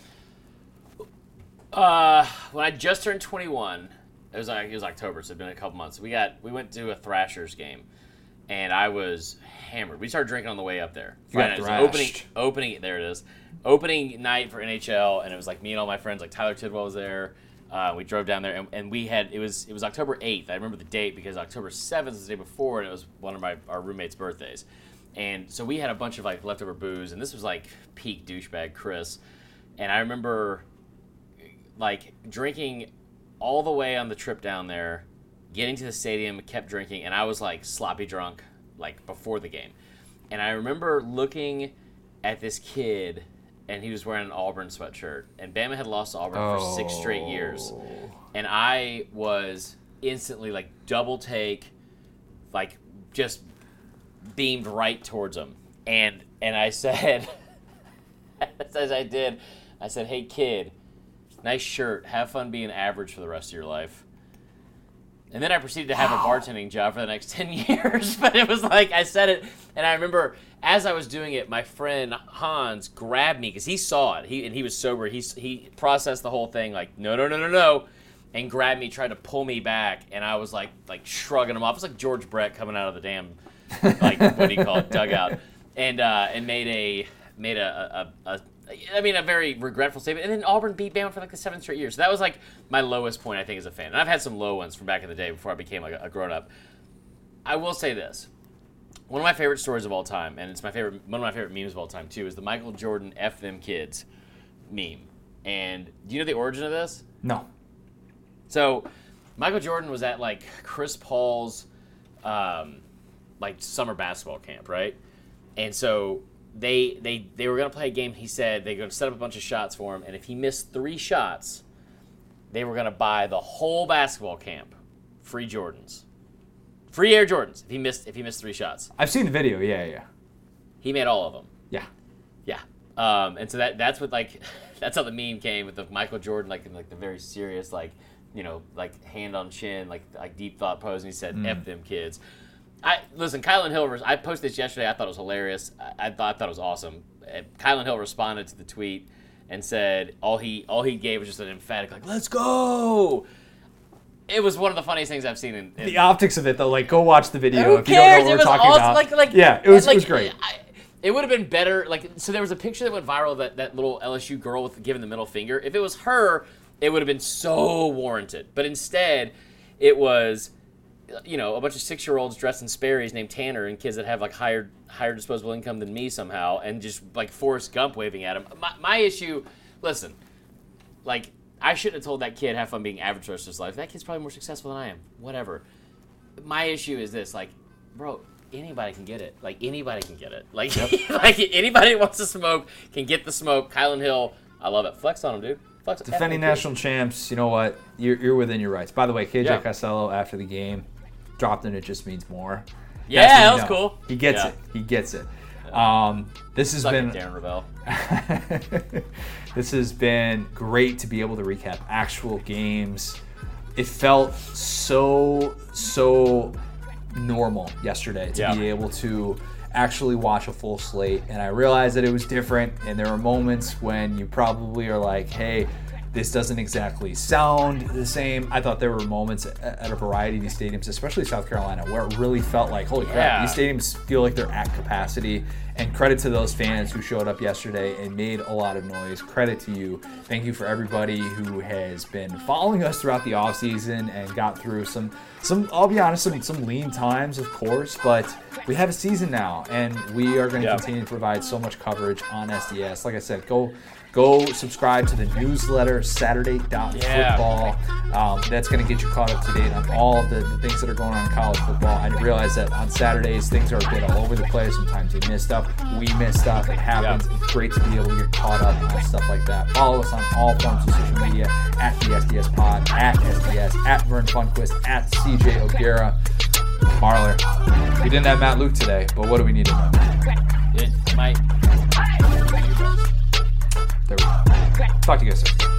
Uh, when I just turned 21, it was like it was October, so it'd been a couple months. We got we went to a Thrashers game, and I was hammered. We started drinking on the way up there.
You got
night. It Opening,
thrashed.
opening. There it is. Opening night for NHL, and it was like me and all my friends. Like Tyler Tidwell was there. Uh, we drove down there, and, and we had it was it was October 8th. I remember the date because October 7th was the day before, and it was one of my our roommates' birthdays. And so we had a bunch of like leftover booze, and this was like peak douchebag Chris. And I remember like drinking all the way on the trip down there, getting to the stadium, kept drinking, and I was like sloppy drunk like before the game. And I remember looking at this kid, and he was wearing an Auburn sweatshirt, and Bama had lost to Auburn for six straight years, oh. and I was instantly like double take, like just beamed right towards him, and and I said, as I did, I said, "Hey kid." Nice shirt. Have fun being average for the rest of your life. And then I proceeded to have a bartending job for the next 10 years. But it was like, I said it, and I remember as I was doing it, my friend Hans grabbed me because he saw it. He, and he was sober. He, he processed the whole thing like, no, no, no, no, no. And grabbed me, tried to pull me back. And I was like, like shrugging him off. It's like George Brett coming out of the damn, like, what do you call it, dugout. And, uh, and made a, made a, a, a, I mean, a very regretful statement. And then Auburn beat Bama for like the seventh straight year. So that was like my lowest point, I think, as a fan. And I've had some low ones from back in the day before I became like a, a grown up. I will say this: one of my favorite stories of all time, and it's my favorite, one of my favorite memes of all time too, is the Michael Jordan "F them kids" meme. And do you know the origin of this?
No.
So, Michael Jordan was at like Chris Paul's um, like summer basketball camp, right? And so they they they were gonna play a game. He said they're gonna set up a bunch of shots for him, and if he missed three shots, they were gonna buy the whole basketball camp free Jordans, free Air Jordans. If he missed if he missed three shots,
I've seen the video. Yeah, yeah.
he made all of them.
Yeah.
Yeah. Um, and so that that's what like that's how the meme came with the Michael Jordan like in like the very serious like you know like hand on chin like like deep thought pose and he said f them kids. I listen. Kylan Hill. I posted this yesterday. I thought it was hilarious. I, I thought I thought it was awesome. Uh, Kylan Hill responded to the tweet and said all he all he gave was just an emphatic like "Let's go." It was one of the funniest things I've seen in, in
The optics of it, though, like go watch the video
who
if you don't know
cares?
what
It
we're talking
awesome.
about.
Like, like,
yeah, it was,
like,
it was great.
I, it would have been better. Like, so there was a picture that went viral that that little LSU girl with giving the middle finger. If it was her, it would have been so warranted. But instead, it was, you know, a bunch of six year olds dressed in Sperry's named Tanner and kids that have like higher higher disposable income than me somehow, and just like Forrest Gump waving at them. My, my issue, listen, like I shouldn't have told that kid have fun being average the rest of his life. That kid's probably more successful than I am. Whatever. My issue is this, like, bro, anybody can get it. Like anybody can get it. Like like anybody that wants to smoke can get the smoke. Kylan Hill, I love it. Flex on him, dude. Fuck,
defending national champs. You know what? You're, you're within your rights. By the way, KJ
Yeah.
Costello after the game dropped in. It just means more.
Yeah,
That's
that was
know.
cool.
He gets
Yeah.
it. He gets it. Um, this has
Suck
been
Darren Rovell.
this has been great to be able to recap actual games. It felt so so normal yesterday to
Yeah.
be able to actually watch a full slate and I realized that it was different and there were moments when you probably are like, "Hey, this doesn't exactly sound the same." I thought there were moments at at a variety of these stadiums, especially South Carolina, where it really felt like, "Holy crap,
Yeah.
these stadiums feel like they're at capacity." And credit to those fans who showed up yesterday and made a lot of noise. Credit to you. Thank you for everybody who has been following us throughout the offseason and got through some some I'll be honest, some some lean times, of course, but we have a season now and we are going to
Yeah.
continue to provide so much coverage on SDS. Like I said, go go subscribe to the newsletter Saturday.football. Um, that's going to get you caught up to date on all the, the things that are going on in college football. I realize that on Saturdays things are a bit all over the place. Sometimes you miss stuff. We miss stuff. It happens.
Yeah.
It's great to be able to get caught up on stuff like that. Follow us on all forms of social media at the SDS Pod, at SDS, at Vern Funquist, at CJ O'Gara. Marler, we didn't have Matt Luke today, but what do we need to know?
It might.
There we go. Talk to you guys soon.